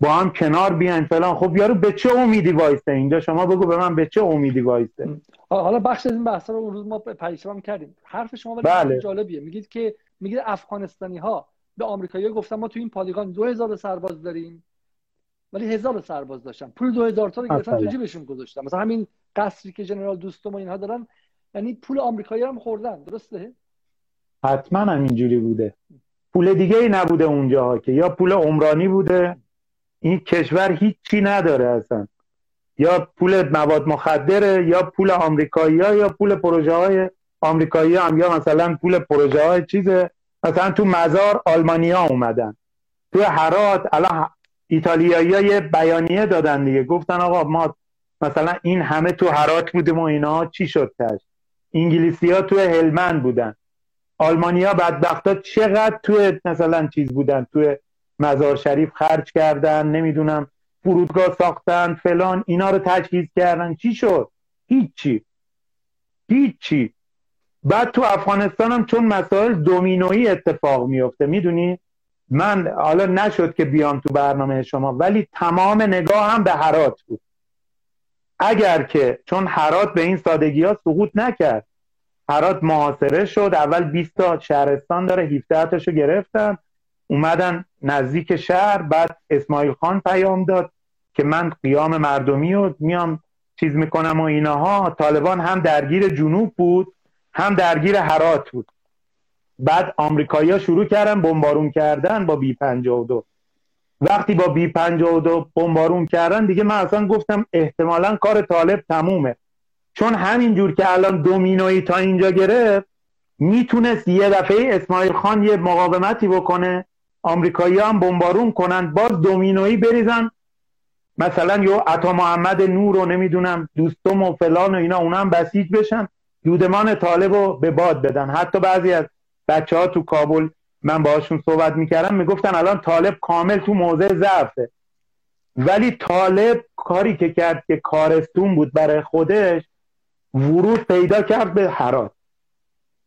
با هم کنار بیاین فلان. خب یارو به چه امیدی وایسته؟ اینجا شما بگو به من به چه امیدی وایسته؟ حالا بخش از این بحثا رو اون روز ما پریشان کردیم. حرف شما ولی بله. جالبیه. میگید که میگید افغانستانی ها به آمریکایی‌ها گفتن ما تو این پادگان 2000 سرباز داریم ولی هزار سرباز داشتن. پول 2000 تا رو گرفتن تو جیبشون گذاشتن. مثلا همین قصری که جنرال دوستم و اینها دارن یعنی پول آمریکایی هم خوردن. درسته؟ حتما هم اینجوری بوده. پول دیگه ای نبوده اونجا که. یا پول عمرانی بوده این کشور هیچی نداره اصلا. یا پول مواد مخدره یا پول آمریکایی یا پول پروژه های آمریکایی هم یا مثلا پول پروژه های چیزه. مثلا تو مزار آلمانیا اومدن. تو هرات الان ایتالیایی یه بیانیه دادن دیگه. گفتن آقا ما مثلا این همه تو هرات بودیم و اینا چی شد تش انگلیسی ها تو هلمند بودن. آلمانیا بدبخت ها چقدر تو مثلا چیز بودن تو مزار شریف خرج کردن نمی‌دونم فرودگاه ساختن فلان اینا رو تجهیز کردن. چی شد؟ هیچی. هیچی. بعد تو افغانستان هم چون مسائل دومینویی اتفاق میفته می‌دونی؟ من حالا نشد که بیام تو برنامه شما ولی تمام نگاه هم به حرات بود. اگر که چون حرات به این سادگی ها سقوط نکرد. حرات محاصره شد اول 20 تا شهرستان داره 17 تاشو گرفتن. اومدن نزدیک شهر بعد اسماعیل خان پیام داد که من قیام مردمی رو میام چیز می‌کنم و اینها. طالبان هم درگیر جنوب بود هم درگیر حرات بود. بعد آمریکایی‌ها شروع کردن بمبارون کردن با بی 52 وقتی با بی 52 بمبارون کردن دیگه من اصلا گفتم احتمالا کار طالب تمومه. چون همینجور که الان دومینوی تا اینجا گرفت می‌تونست یه دفعه اسماعیل خان یه مقاومتی بکنه آمریکایی هم بمبارون کنن باز دومینویی بریزن. مثلا یو عطا محمد نور رو نمی‌دونم دوستم و فلان و اینا اونا بسیج بشن دودمان طالب رو به باد بدن. حتی بعضی از بچه ها تو کابل من باهاشون صحبت می‌کردم می‌گفتن الان طالب کامل تو موضع ضعفه. ولی طالب کاری که کرد که کارستون بود برای خودش ورود پیدا کرد به حرات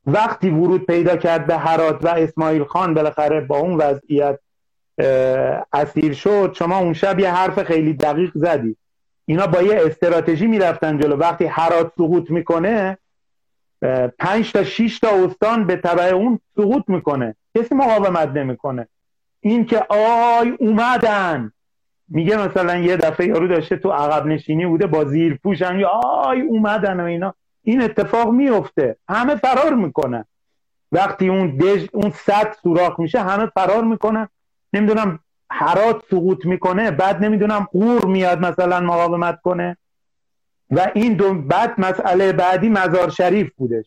وقتی ورود پیدا کرد به حرات و اسماعیل خان بالاخره با اون وضعیت اسیر شد. شما اون شب یه حرف خیلی دقیق زدی. اینا با یه استراتژی می‌رفتن جلو. وقتی حرات سقوط می‌کنه پنج تا شیش تا استان به تبع اون سقوط می‌کنه. کسی مقاومت نمی‌کنه. این که آی اومدن. میگه مثلا یه دفعه یارو داشته تو عقب نشینی بوده با زیر یا آی اومدن و اینا. این اتفاق میفته همه فرار می‌کنن وقتی اون دژ اون صد سوراخ میشه همه فرار می‌کنن نمی‌دونم حرات سقوط می‌کنه. بعد نمی‌دونم قور میاد مثلا مقاومت کنه. و این دو بعد مسئله بعدی مزار شریف بودش.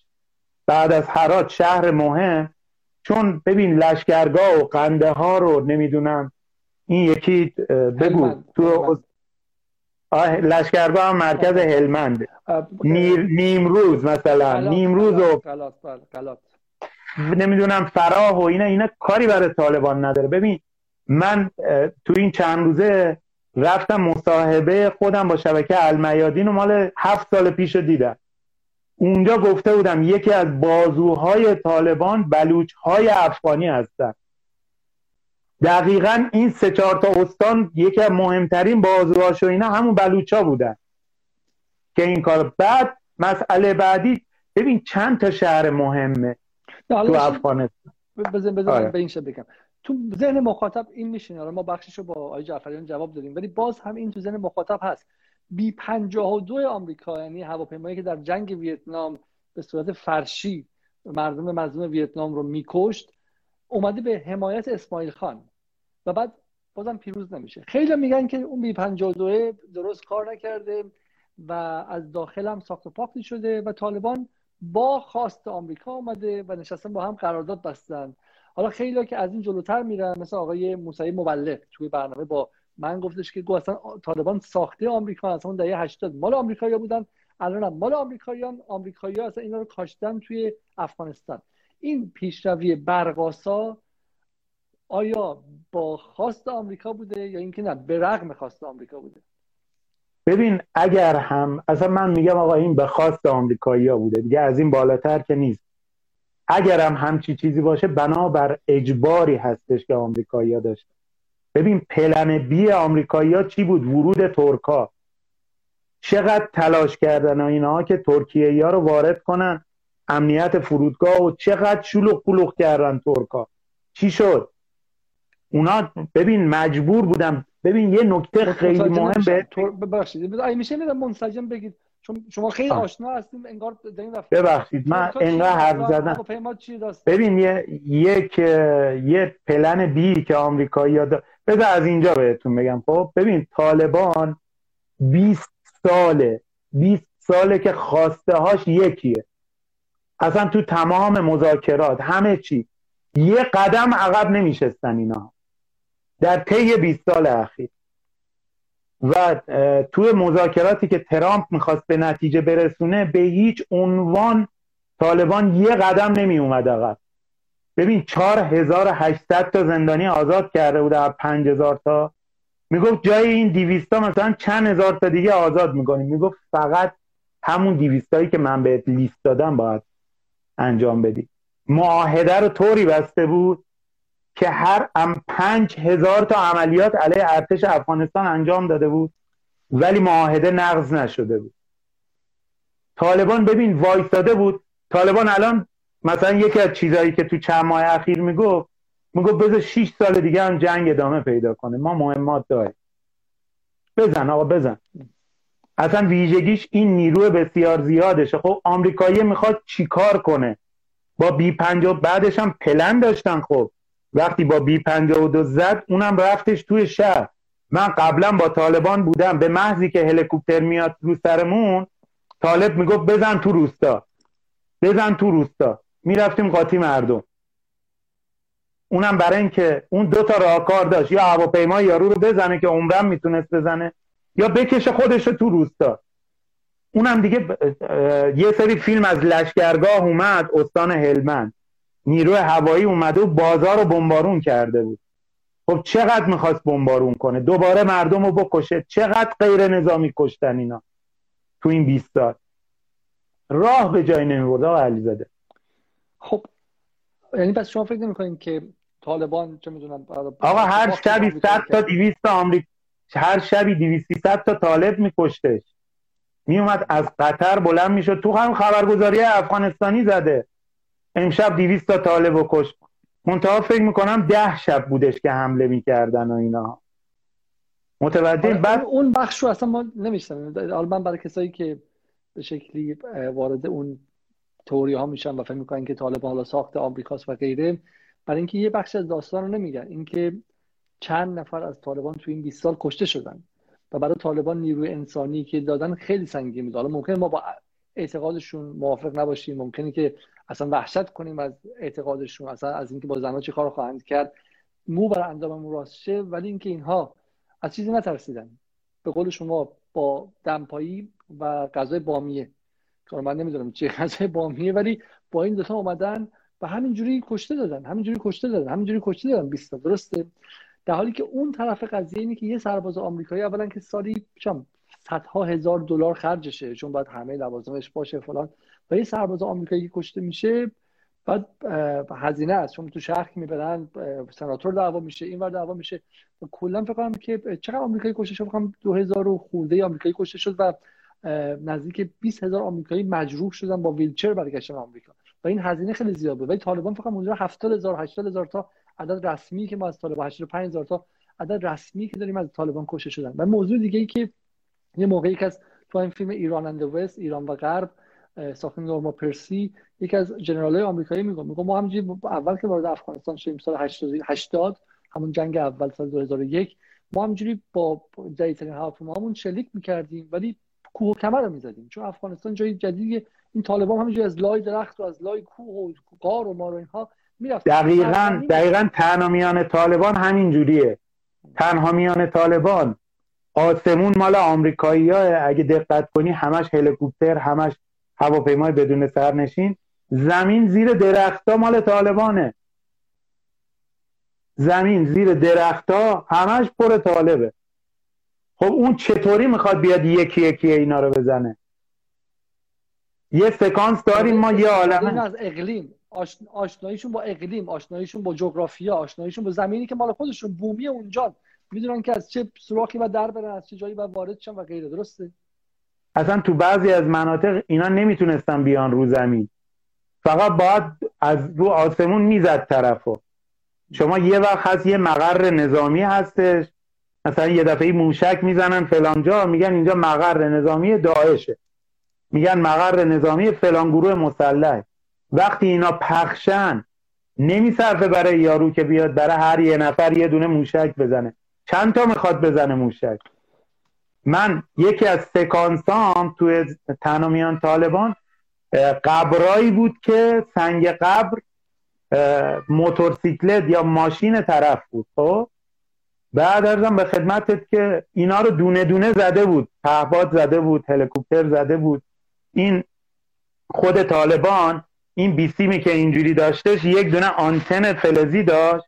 بعد از حرات شهر مهم. چون ببین لشکرگاه و قنده ها رو نمی‌دونم. این یکی بگو. تو لشکرگاه هم مرکز هلمند. نیمروز مثلا نیمروز و نمی‌دونم فراه و اینا اینا کاری برای طالبان نداره. ببین من تو این چند روزه رفتم مصاحبه خودم با شبکه المیادین و مال هفت سال پیش دیدم. اونجا گفته بودم یکی از بازوهای طالبان بلوچ های افغانی هستن. دقیقا این سه چهار تا استان یکی از مهمترین بازوهاش و اینا همون بلوچا بودن که این کار. بعد مسئله بعدی ببین چند تا شهر مهمه تو افغانستان. بزن بزن آره. به این بگم. تو ذهن مخاطب این میشینه. ما بخشش رو با آقای جعفریان جواب دادیم ولی باز هم این تو ذهن مخاطب هست. بی 52 آمریکا یعنی هواپیمایی که در جنگ ویتنام به صورت فرشی مردم مظلوم ویتنام رو میکشت اومده به حمایت اسماعیل خان. و بعد بازم پیروز نمیشه. خیلی میگن که اون بی 52 درست کار نکرده و از داخل هم ساخت و پاختی شده و طالبان با خواست آمریکا اومده و نشستن با هم قرارداد بستن. حالا خیلی که از این جلوتر میرن مثل آقای موسعی مبلغ توی برنامه با من گفتش که گو اصلا طالبان ساخته آمریکا اصلا دهه 80 مال آمریکایی‌ها بودن الان مال آمریکاییان آمریکایی‌ها اصلا اینا رو کاشتن توی افغانستان. این پیشروی برقاسا آیا با خواست آمریکا بوده یا اینکه نه به رغم خواست آمریکا بوده؟ ببین اگر هم اصلا من میگم آقا این به خواست آمریکایی بوده دیگه از این بالاتر که نیست. اگر هم همچی چیزی باشه بنابر اجباری هستش که آمریکایی داشت ببین پلن بی آمریکایی ها چی بود؟ ورود ترکا چقدر تلاش کردن و اینها که ترکیه ها رو وارد کنن امنیت فرودگاه و چقدر شلوغ پلوغ کردن ترکا چی شد؟ اونا ببین مجبور بودم. ببین یه نکته خیلی مهم به ببخشید. میشه منسجم بگید. چون شما خیلی آشنا هستیم انگار ببخشید من انگار حرف زدم. ببین یه یک یه پلن بی که آمریکایی ها بذار از اینجا بهتون بگم. خب ببین طالبان 20 ساله. 20 ساله که خواسته هاش یکیه. اصلا تو تمام مذاکرات همه چی. یه قدم عقب نمیشستن اینا. در طی 20 سال اخیر. و توی مذاکراتی که ترامپ می‌خواست به نتیجه برسونه به هیچ عنوان طالبان یه قدم نمی اومد عقب. ببین 4800 تا زندانی آزاد کرده بود از 5000 تا. می‌گفت جای این 200 تا مثلا چند هزار تا دیگه آزاد می‌کنیم. می‌گفت فقط همون 200 تایی که من بهت لیست دادم باید انجام بدی. معاهده رو طوری بسته بود که هر ام پنج هزار تا عملیات علیه ارتش افغانستان انجام داده بود ولی معاهده نقض نشده بود. طالبان ببین وایستاده بود. طالبان الان مثلا یکی از چیزهایی که تو چند ماه اخیر می‌گفت می‌گفت بذار 6 سال دیگه هم جنگ ادامه پیدا کنه. ما مهمات داریم. بزن آقا بزن. اصلا ویژگیش این نیرو بسیار زیادشه. خب آمریکایی می‌خواد چیکار کنه؟ با بی 50 بعدش هم پلن داشتن خب. وقتی با بی 52 زد اونم رفتش توی شهر. من قبلا با طالبان بودم. به محضی که هلیکوپتر میاد رو سرمون طالب می‌گفت بزن تو روستا. بزن تو روستا. می‌رفتیم قاطی مردم. اونم برای اینکه اون دو تا راهکار داشت. یا هواپیما یارو رو بزنه که عمرم می‌تونست بزنه یا بکشه خودش تو روستا. اونم دیگه یه سری فیلم از لشکرگاه اومد استان هلمند. نیروی هوایی اومده و بازار رو بمبارون کرده بود. خب چقدر می‌خواست بمبارون کنه؟ دوباره مردم رو بکشه. چقدر غیر نظامی کشتن اینا تو این 20 سال؟ راه به جای نمی‌برد آقا علیزاده. خب یعنی پس شما فکر نمی‌کنین که طالبان چه می‌دونم آقا هر شبی 100 تا 200 تا آمریکا هر شبی 200 تا طالب میکشتش. میومد از قطر بلند می‌شد. تو هم خبرگزاری افغانستانی زده. امشب 200 تا طالب و کش منتها فکر می‌کنم ده شب بودش که حمله می‌کردن و اینا. متوجه آره، بعد اون بخش رو اصلا ما نمیشتم من برای کسایی که به شکلی وارد اون توری ها میشن و فکر می‌کنن که طالب حالا ساخت آمریکاست و غیره برای اینکه یه بخش از داستان رو نمیگن. اینکه چند نفر از طالبان تو این 20 سال کشته شدن و برای طالبان نیروی انسانی که دادن خیلی سنگین بود. حالا ممکنه ما با اعتقادشون موافق نباشیم. ممکنه که اصلا وحشت کنیم از اعتقادشون اصلا از اینکه با زنها چه کار خواهند کرد. مو بر انداممون راست شه ولی اینکه اینها از چیزی نترسیدن. به قول شما با دمپایی و غذای بامیه. که من نمی‌دونم چه غذای بامیه ولی با این دوتا اومدن و همینجوری کشته دادن همینجوری کشته دادن همینجوری کشته دادن. 20 درسته؟ در حالی که اون طرف قضیه اینه که یه سرباز آمریکایی اولا که سالی چم صدها هزار دلار خرجشه چون باید همه لوازمش باشه فلان. و یه سرباز آمریکایی کشته میشه بعد هزینه است. چون تو شهر که می‌برن سناتور دعوا میشه اینور دعوا میشه. کلا فکر کنم که چقدر آمریکایی کشته شد؟ فکر 2000 خورده آمریکایی کشته شد و نزدیک 20 هزار آمریکایی مجروح شدن با ویلچر برگشتن آمریکا. و این هزینه خیلی زیاد بود ولی طالبان فقط اونجا 70 هزار 80 هزار تا عدد رسمی که ما از طالبان 85 هزار تا عدد رسمی که داریم از طالبان کشته شدن. و موضوع دیگه ای که یه موقعی که از تو این فیلم ایران اند وست ایران و غرب ساخت نورما پرسی یکی از جنرالای آمریکایی میگه میگه ما همینجوری اول که وارد افغانستان شدیم سال 80 همون جنگ اول سال 2001 ما همینجوری با جدیدترین هواپیماهامون شلیک می‌کردیم ولی کوه و کمر رو می‌زدیم. چون افغانستان جای جدیدی این طالبان همینجوری از لای درخت و از لای کوه و قار و مار و اینها می‌رفت دقیقا دقیقا تنها میان طالبان همین جوریه تنها میان طالبان. آسمون مال آمریکایی ها اگه دقت کنی همش هلیکوپتر همش هواپیمای بدون سرنشین. زمین زیر درختا مال طالبانه. زمین زیر درختا همش پر طالبه. خب اون چطوری می‌خواد بیاد یکی یکی اینا رو بزنه؟ یه سکانس داریم ما یه عالمه. از اقلیم. آشناییشون با اقلیم آشناییشون با جغرافیا آشناییشون با زمینی که مال خودشون بومی اونجا. می‌دونن که از چه سوراخی و در برن از چه جایی و وارد شن و غیره. درسته؟ اصلا تو بعضی از مناطق اینا نمی‌تونستن بیان رو زمین. فقط باید از رو آسمون می‌زد طرفو. شما یه وقت هست یه مقر نظامی هستش. مثلا یه دفعه موشک می‌زنن فلان جا میگن اینجا مقر نظامی داعشه. میگن مقر نظامی فلان گروه مسلح. وقتی اینا پخشن نمیصرفه برای یارو که بیاد برای هر یه نفر یه دونه موشک بزنه. چند تا می‌خواد بزنه موشک؟ من یکی از سکانسام توی تنامیان طالبان قبرایی بود که سنگ قبر موتورسیکلت یا ماشین طرف بود خب؟ بعد ارزم به خدمتت که اینا رو دونه دونه زده بود پهباد زده بود هلیکوپتر زده بود. این خود طالبان این بیسیمی که اینجوری داشتش یک دونه آنتن فلزی داشت.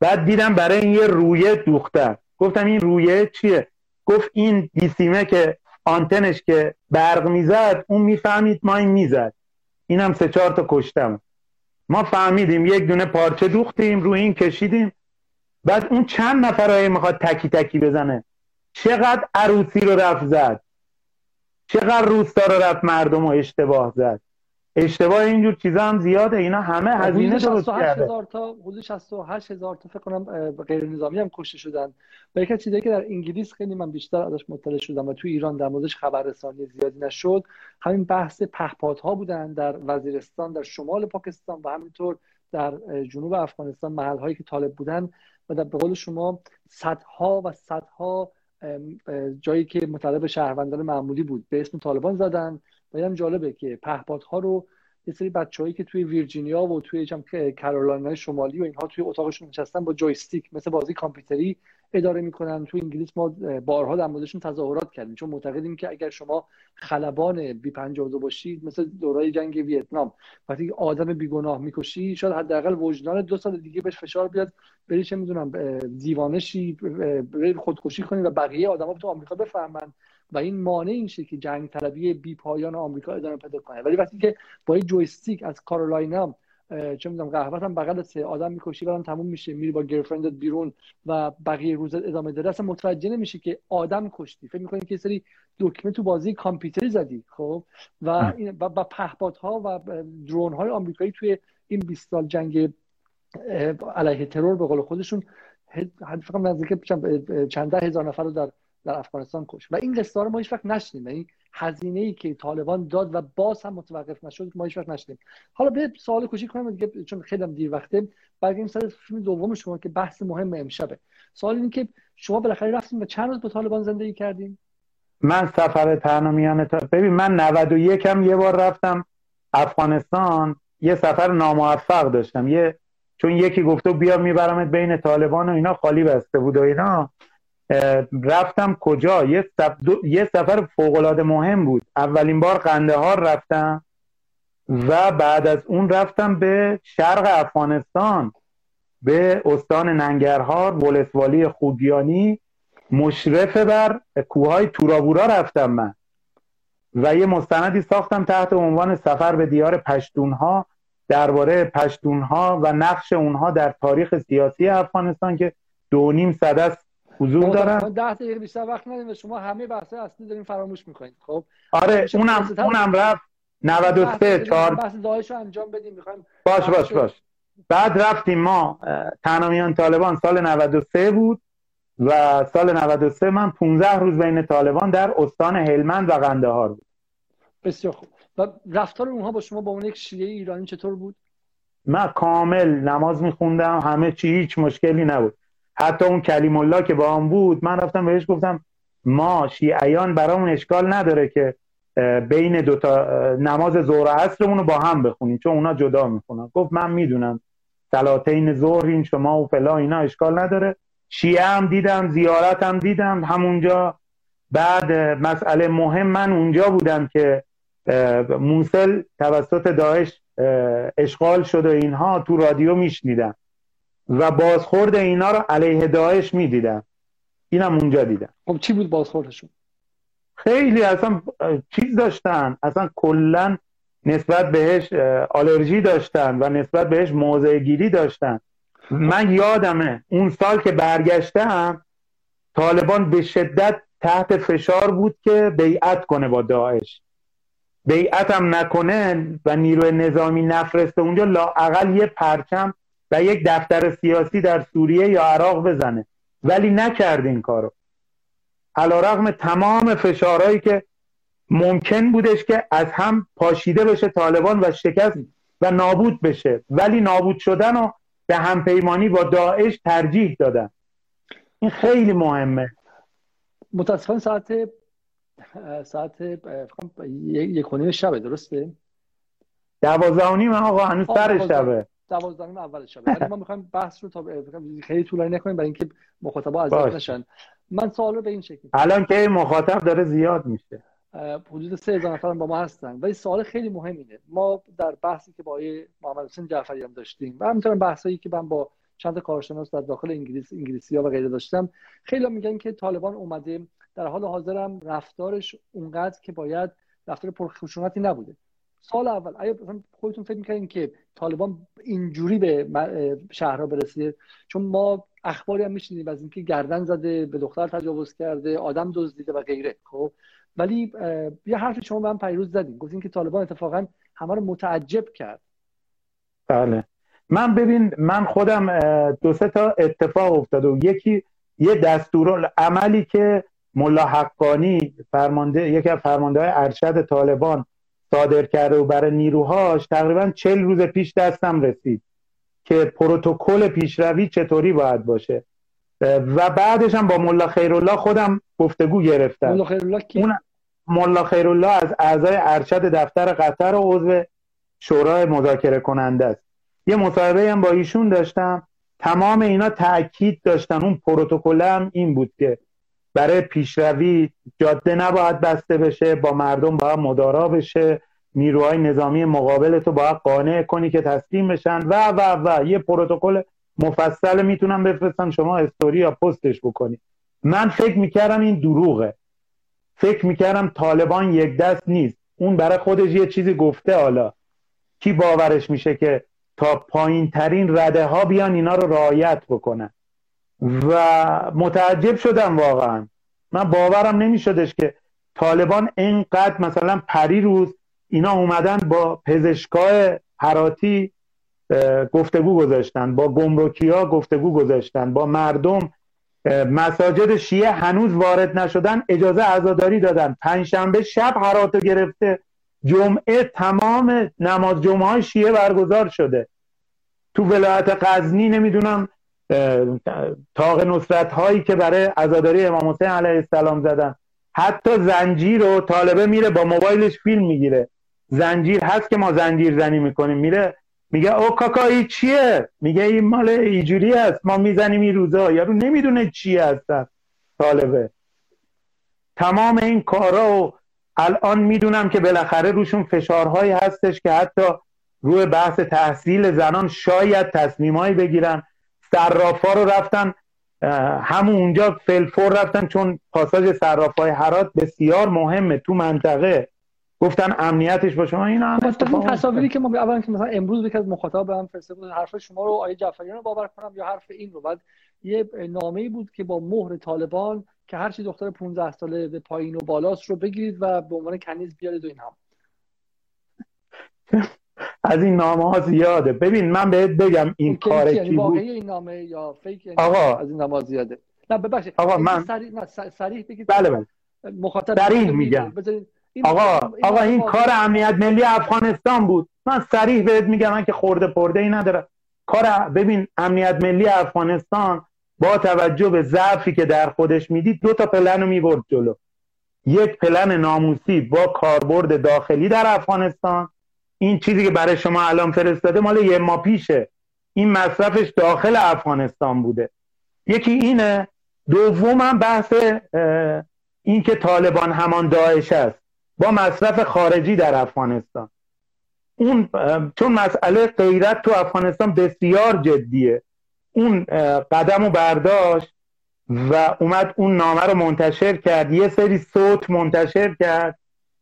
بعد دیدم برای این یه رویه دوختن گفتم این رویه چیه؟ گفت این بیسیمه که آنتنش که برق می‌زد اون می‌فهمید ما این می‌زد. اینم سه چهار تا کشتم. ما فهمیدیم یک دونه پارچه دوختیم روی این کشیدیم. بعد اون چند نفرهای می‌خواد تکی تکی بزنه. چقدر عروسی رو رفت زد. چقدر روستا رو رفت مردم رو اشتباه زد. اشتباه اینجور چیزا هم زیاده. اینا همه هزینه درست کرده. هزار تا حدود 68 هزار تا فکر کنم غیر نظامی هم کشته شدن. و یک چیزی که در انگلیس خیلی من بیشتر ازش مطلع شدم و تو ایران در موردش خبررسانی زیادی نشد همین بحث پهپادها بودن در وزیرستان در شمال پاکستان و همینطور در جنوب افغانستان محل هایی که طالب بودن و در به قول شما صدها و صدها جایی که مطلب شهروندان معمولی بود. به اسم طالبان زدن. و هم جالبه که پهپادها رو یه سری بچههایی که توی ویرجینیا و توی جم کارولاینا شمالی و اینها توی اتاقشون نشستن با جویستیک مثل بازی کامپیوتری اداره می‌کنن. تو انگلیس ما بارها در موردشون تظاهرات کردیم. چون معتقدیم که اگر شما خلبان بی 52 باشید مثل دورای جنگ ویتنام وقتی آدم بیگناه می‌کشی شاید حداقل وجدان دو سال دیگه بهش فشار بیاد بری چه می‌دونم دیوانشی بری خودکشی کنی و بقیه آدما تو آمریکا بفهمن و این مانع این که جنگ طلبی بی پایان آمریکا ادامه پیدا کنه. ولی وقتی که با این جویستیک از کارولاینا چه می‌دونم قهوه هم بغل سه آدم می‌کشی برام تموم میشه. میری با گرفرندت بیرون و بقیه روز ادامه داره. اصلا متوجه نمیشه که آدم کشتی. فکر می‌کنی که سری دکمه تو بازی کامپیوتری زدی خب؟ و با پهپادها و درون های آمریکایی توی این 20 سال جنگ علیه ترور به قول خودشون فکر نزدیک چند هزار نفر رو در در افغانستان کش و این قصه رو ما هیچ وقت نشنیم یعنی هزینه ای که طالبان داد و باز هم متوقف نشد ما هیچ وقت نشنیم حالا به سوال کوچیک کنم دیگه چون خیلی هم دیر وقته برگردیم سر فیلم دوم شما که بحث مهم امشبه. سوال این که شما بالاخره رفتیم و چند روز با طالبان زندگی کردیم من سفر تنها تا ببین من 91 هم یه بار رفتم افغانستان یه سفر ناموفق داشتم. یه چون یکی گفته بیا میبرمت بین طالبان و اینا خالی بسته بود و اینا. رفتم کجا؟ یه, یه سفر فوقالعاده مهم بود. اولین بار قندهار رفتم و بعد از اون رفتم به شرق افغانستان به استان ننگرهار ولسوالی خوگیانی مشرف بر کوههای تورابورا رفتم من. و یه مستندی ساختم تحت عنوان سفر به دیار پشتونها درباره پشتونها و نقش اونها در تاریخ سیاسی افغانستان که دو نیم صد حضور دارن 10 دقیقه بیشتر وقت نداریم شما همه بحث اصلی داریم فراموش می‌کنید. خب؟ آره اونم اونم رفت. 93 4 بحث داعش رو انجام بدیم. می‌خوایم باش باش باش. بعد رفتیم ما تنامیان طالبان سال 93 بود و سال 93 من 15 روز بین طالبان در استان هلمند و قندهار بود. بسیار خوب. و رفتار اونها با شما با اون یک شیعه ایرانی چطور بود؟ من کامل نماز میخوندم همه چی هیچ مشکلی نبود. حتی اون کلیم الله که با هم بود من رفتم بهش گفتم ما شیعیان برامون اشکال نداره که بین دوتا نماز ظهر و عصرمون رو با هم بخونیم چون اونا جدا می‌خونن. گفت من می‌دونم سلاتین ظهر این شما و فلا اینا اشکال نداره. شیعه هم دیدم زیارت هم دیدم همونجا. بعد مسئله مهم من اونجا بودم که موسل توسط داعش اشغال شد و اینها تو رادیو میشنیدم. و بازخورد اینا رو علیه داعش می‌دیدم اینم اونجا دیدم. خب چی بود بازخوردشون؟ خیلی اصلا چیز داشتن. اصلا کلا نسبت بهش آلرژی داشتن و نسبت بهش موضع گیری داشتن. من یادمه اون سال که برگشتم طالبان به شدت تحت فشار بود که بیعت کنه با داعش. بیعت هم نکنه و نیروی نظامی نفرسته اونجا لاقل یه پرچم و یک دفتر سیاسی در سوریه یا عراق بزنه. ولی نکرد این کارو. علا رقم تمام فشارهایی که ممکن بودش که از هم پاشیده بشه طالبان و شکست و نابود بشه. ولی نابود شدن و به همپیمانی با داعش ترجیح دادن. این خیلی مهمه. متاسفانه ساعت ساعت یک و شبه درسته؟ دوازده و نیم آقا هنوز سر شبه. دوازدهم اول شب ولی ما می‌خوایم بحث رو تا خیلی طولانی نکنیم برای اینکه مخاطبا اذیت نشن. من سوال رو به این شکل الان که مخاطب داره زیاد میشه. حدود سه هزار نفر با ما هستن. ولی سوال خیلی مهم اینه. ما در بحثی که با محمد حسین جعفری هم داشتیم و همینطور بحثایی که من با چند کارشناس در داخل انگلیس انگلیسی ها و غیره داشتم خیلی میگن که طالبان اومده در حال حاضرم رفتارش اونقدر که باید رفتار پرخشونتی نبوده. سال اول آیا خودتون فکر می‌کنین که طالبان اینجوری به شهرها برسه چون ما اخباری هم میشنیم از اینکه گردن زده به دختر تجاوز کرده آدم دزدیده و غیره خب؟ ولی یه حرف شما من پیروز زدیم گفتین که طالبان اتفاقا همه رو متعجب کرد. بله. من ببین من خودم دو سه تا اتفاق افتاده و یکی یه دستور عملی که ملا حقانی فرمانده یکی از فرمانده های ارشد طالبان صادر کرده و برای نیروهاش تقریبا چل روز پیش دستم رسید که پروتکل پیشروی چطوری باید باشه. و بعدش هم با ملا خیرالله خودم گفتگو گرفتم. ملا خیرالله کی؟ اون ملا خیرالله از اعضای ارشد دفتر قطر و عضو شورای مذاکره کننده است. یه مصاحبه هم با ایشون داشتم. تمام اینا تاکید داشتن اون پروتکل هم این بود که برای پیشروی جاده نباید بسته بشه با مردم باید مدارا بشه. نیروهای نظامی مقابل تو باید قانع کنی که تسلیم بشن. و و و یه پروتکل مفصل می‌تونم بفرستم شما استوری یا پستش بکنی. من فکر می‌کردم این دروغه. فکر می‌کردم طالبان یک دست نیست. اون برای خودش یه چیزی گفته حالا. کی باورش میشه که تا پایین ترین رده ها بیان اینا رو رعایت بکنن؟ و متعجب شدم واقعا. من باورم نمیشدش که طالبان اینقدر مثلا پری روز اینا اومدن با پزشکای حراتی گفتگو گذاشتن با گمرکی ها گفتگو گذاشتن با مردم مساجد شیعه هنوز وارد نشدن اجازه عزاداری دادن. پنجشنبه شب حراتو گرفته جمعه تمام نماز جمعه های شیعه برگزار شده. تو ولایت غزنی نمی‌دونم تاق نصرت هایی که برای عزاداری امام حسین علیه السلام زدن. حتی زنجیر رو طالبه میره با موبایلش فیلم می‌گیره. زنجیر هست که ما زنجیر زنی می‌کنیم. میره میگه او کاکایی چیه؟ میگه این مال ایجوری است ما می‌زنیم این روزا. یارو نمی‌دونه چی هستن طالبه. تمام این کارا و الان می‌دونم که بالاخره روشون فشارهایی هستش که حتی روی بحث تحصیل زنان شاید تصمیمایی بگیرن. صرافا رو رفتن همون اونجا فلفور رفتن چون پاساژ صرافای حرات بسیار مهمه تو منطقه. گفتن امنیتش با شما این هم تصاویری که ما اولا که مثلا امروز یک از مخاطب به هم فرستاد حرف شما رو آیه جعفریان رو باور کنم یا حرف این رو. بعد یه نامه بود که با مهر طالبان که هر چی دختر 15 ساله به پایین و بالاست رو بگیرید و به عنوان کنیز بیارید و این هم. (laughs) از این نامه ها زیاده. ببین من بهت بگم این کار یعنی بود؟ این نامه یا فیک یعنی آقا. از این نامه زیاده. نه ببخشید. آقا من سریع بگید. بله بله. مخاطب در این میگم. آقا آقا این کار امنیت ملی افغانستان بود. من سریع بهت میگم من که خورده پرده ای ندارم. کار ببین امنیت ملی افغانستان با توجه به ضعفی که در خودش می‌دید دو تا پلن رو می‌برد جلو. یک پلن ناموسی با کاربرد داخلی در افغانستان این چیزی که برای شما الان فرستاده مال یه ما پیشه. این مصرفش داخل افغانستان بوده. یکی اینه دوم هم بحث این که طالبان همان داعش است. با مصرف خارجی در افغانستان. اون چون مسئله غیرت تو افغانستان بسیار جدیه. اون قدم و برداشت و اومد اون نامه رو منتشر کرد. یه سری صوت منتشر کرد.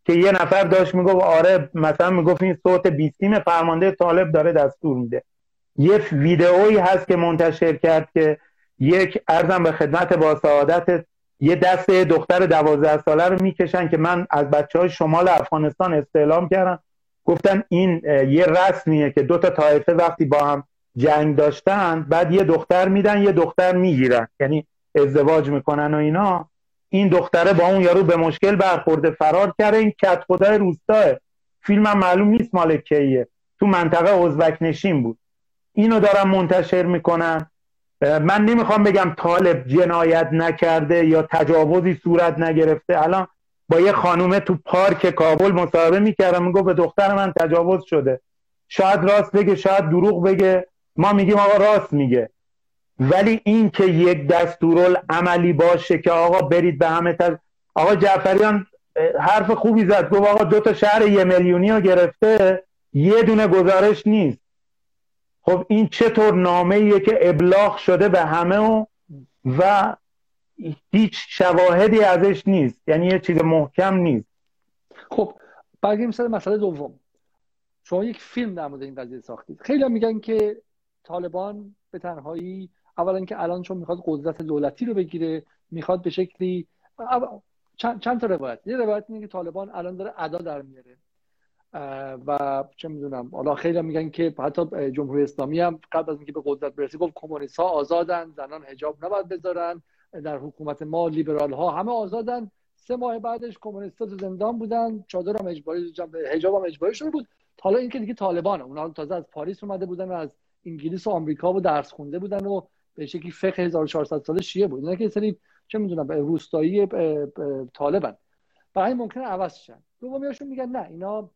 که یه نفر داشت می‌گفت آره مثلا می‌گفت این صوت بیستیم فرمانده طالب داره دستور میده. یه ویدئویی هست که منتشر کرد که یک ارزم به خدمت با سعادت یه دست دختر دوازده ساله رو می‌کشن که من از بچه های شمال افغانستان استعلام کردم. گفتن این یه رسمیه که دو تا طایفه وقتی با هم جنگ داشتن بعد یه دختر میدن یه دختر می‌گیرن. یعنی ازدواج می‌کنن و اینا. این دختره با اون یارو به مشکل برخورده فرار کرده این کت خدای روستاه. فیلم هم معلوم نیست مال کیه. تو منطقه ازبک نشین بود. اینو دارن منتشر می‌کنن. من نمی‌خوام بگم طالب جنایت نکرده یا تجاوزی صورت نگرفته. الان با یه خانومه تو پارک کابل مصاحبه می‌کردم. میگو به دختر من تجاوز شده. شاید راست بگه شاید دروغ بگه. ما میگیم آقا راست میگه. ولی این که یک دستورال عملی باشه که آقا برید به همه تر... آقا جعفریان حرف خوبی زد. گفت آقا دو تا شهر یه میلیونی رو گرفته یه دونه گزارش نیست. خب این چطور نامه ایه که ابلاغ شده به همه و, و هیچ شواهدی ازش نیست. یعنی یه چیز محکم نیست. خب برگردیم سر مسئله دوم. شما یک فیلم در مورد این قضیه ساختید. خیلی میگن که طالبان به تنهایی اولا که الان چون می‌خواد قدرت دولتی رو بگیره می‌خواد به شکلی چند, چند تا روایت. یه روایت اینه که طالبان الان داره ادا در میاره. و چه می‌دونم حالا خیلی میگن که حتی جمهوری اسلامی هم قبل از اینکه به قدرت برسه گفت کمونیست ها آزادن زنان حجاب نباید بذارن در حکومت ما لیبرال ها همه آزادن. سه ماه بعدش کمونیست تو زندان بودن چادر هم اجباری حجاب هم اجباری شده بود. حالا اینکه دیگه طالبان اونا تازه از پاریس اومده بودن و از انگلیس و آمریکا و درس خونده بودن و به شکلی فقه 1400 ساله شیعه بود. اینا که سری چه می‌دونم روستایی طالبن. برای ممکنه عوض شن. دومیاشون میگن نه اینا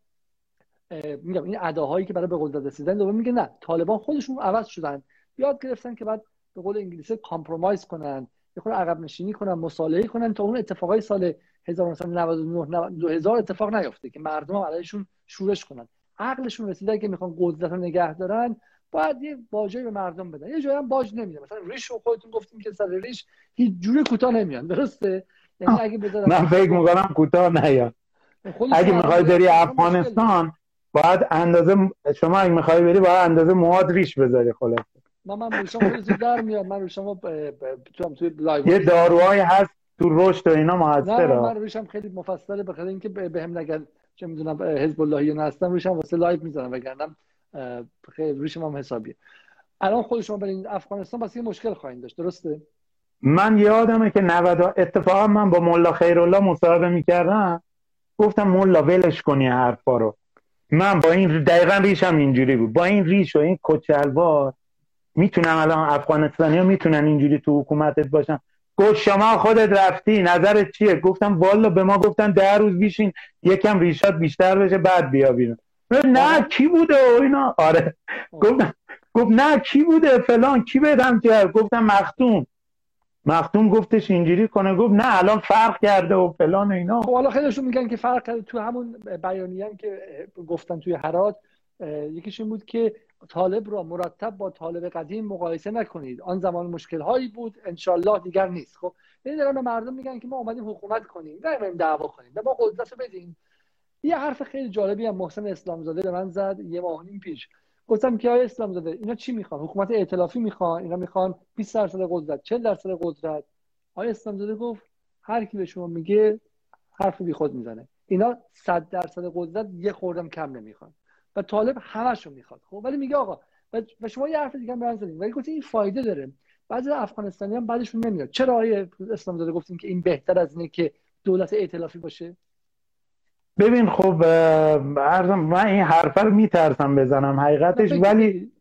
میگم این اداهایی که برای به قدرت رسیدن دوم میگه نه طالبان خودشون عوض شدن. یاد گرفتن که بعد به قول انگلیسی compromise کنن یه خورده عقب نشینی کنن مصالحه کنن تا اون اتفاقای سال 1999 2000 اتفاق نیفته که مردم علیشون شورش کنن. عقلشون رسیده که می‌خوان قدرت رو نگه دارن باید یه باجی به مردم بدن. یه جایی هم باج نمیده. مثلا ریش رو خودتون گفتیم که سر ریش هیچ جوری کوتاه نمیان. درسته؟ یعنی اگه من فکر می‌کنم کوتاه نیاد اگه می‌خوای بری افغانستان باید اندازه شما اگه می‌خوای بری باید اندازه مواد ریش بذاری خلاص ما من روشم در میاد. من روشم توی لایو یه داروهایی هست تو رشد و اینا موثره من روشم خیلی مفصله بخاطر اینکه بهم نگن چه می‌دونم حزب اللهی هستم روشم واسه لایو می‌ذارم وگرنه خیلی روشم هم حسابیه. الان خود شما برین افغانستان واسه یه مشکل خواهید داشت. درسته؟ من یادمه که 90 اتفاقا من با ملا خیرالله مصاحبه می‌کردم. گفتم ملا ولش کنی حرفا رو. من با این دقیقا ریشم اینجوری بود. با این ریش و این کچلوار می‌تونم الان افغانستانی ها می‌تونن اینجوری تو حکومتت باشن. گفت شما خودت رفتی نظرت چیه؟ گفتم والا به ما گفتن ده روز بیشین یکم ریشات بیشتر بشه بعد بیا بیرون. نه کی بوده و اینا؟ آره. گفتم گفت نه کی بوده فلان؟ کی بدم کرد؟ گفتم مختوم مختوم گفتش اینجوری کنه. گفت نه الان فرق کرده و فلان و اینا. خب حالا خیلیشون میگن که فرق کرده. تو همون بیانیه که گفتن توی هرات یکیش این بود که طالب را مرتب با طالب قدیم مقایسه نکنید. آن زمان مشکل هایی بود. انشالله دیگر نیست. خب این دارن به مردم میگن که ما اومدیم حکومت کنیم. نه دعوا کنیم. ما قدرت رو بدیم یه حرف خیلی جالبی هم محسن اسلامزاده به من زد یه ماه نیم پیش. گفتم که آیا اسلام زاده اینا چی می‌خوان؟ حکومت ائتلافی می‌خوان؟ اینا می‌خوان 20 درصد قدرت 40 درصد قدرت. آیا اسلام زاده گفت هر کی به شما میگه حرف بی خود می‌زنه. اینا 100 درصد قدرت یه خوردم کم نمی‌خوان. و طالب همشو می‌خواد. خب ولی میگه آقا و شما یه حرف دیگه هم زدین. ولی گفت این فایده داره. بعضی افغانستانی هم بعدشون نمیاد. چرا آیه اسلام زاده گفتیم که این بهتر از اینه که دولت ائتلافی باشه؟ ببین خب ارزم من این حرفه رو میترسم بزنم حقیقتش ولی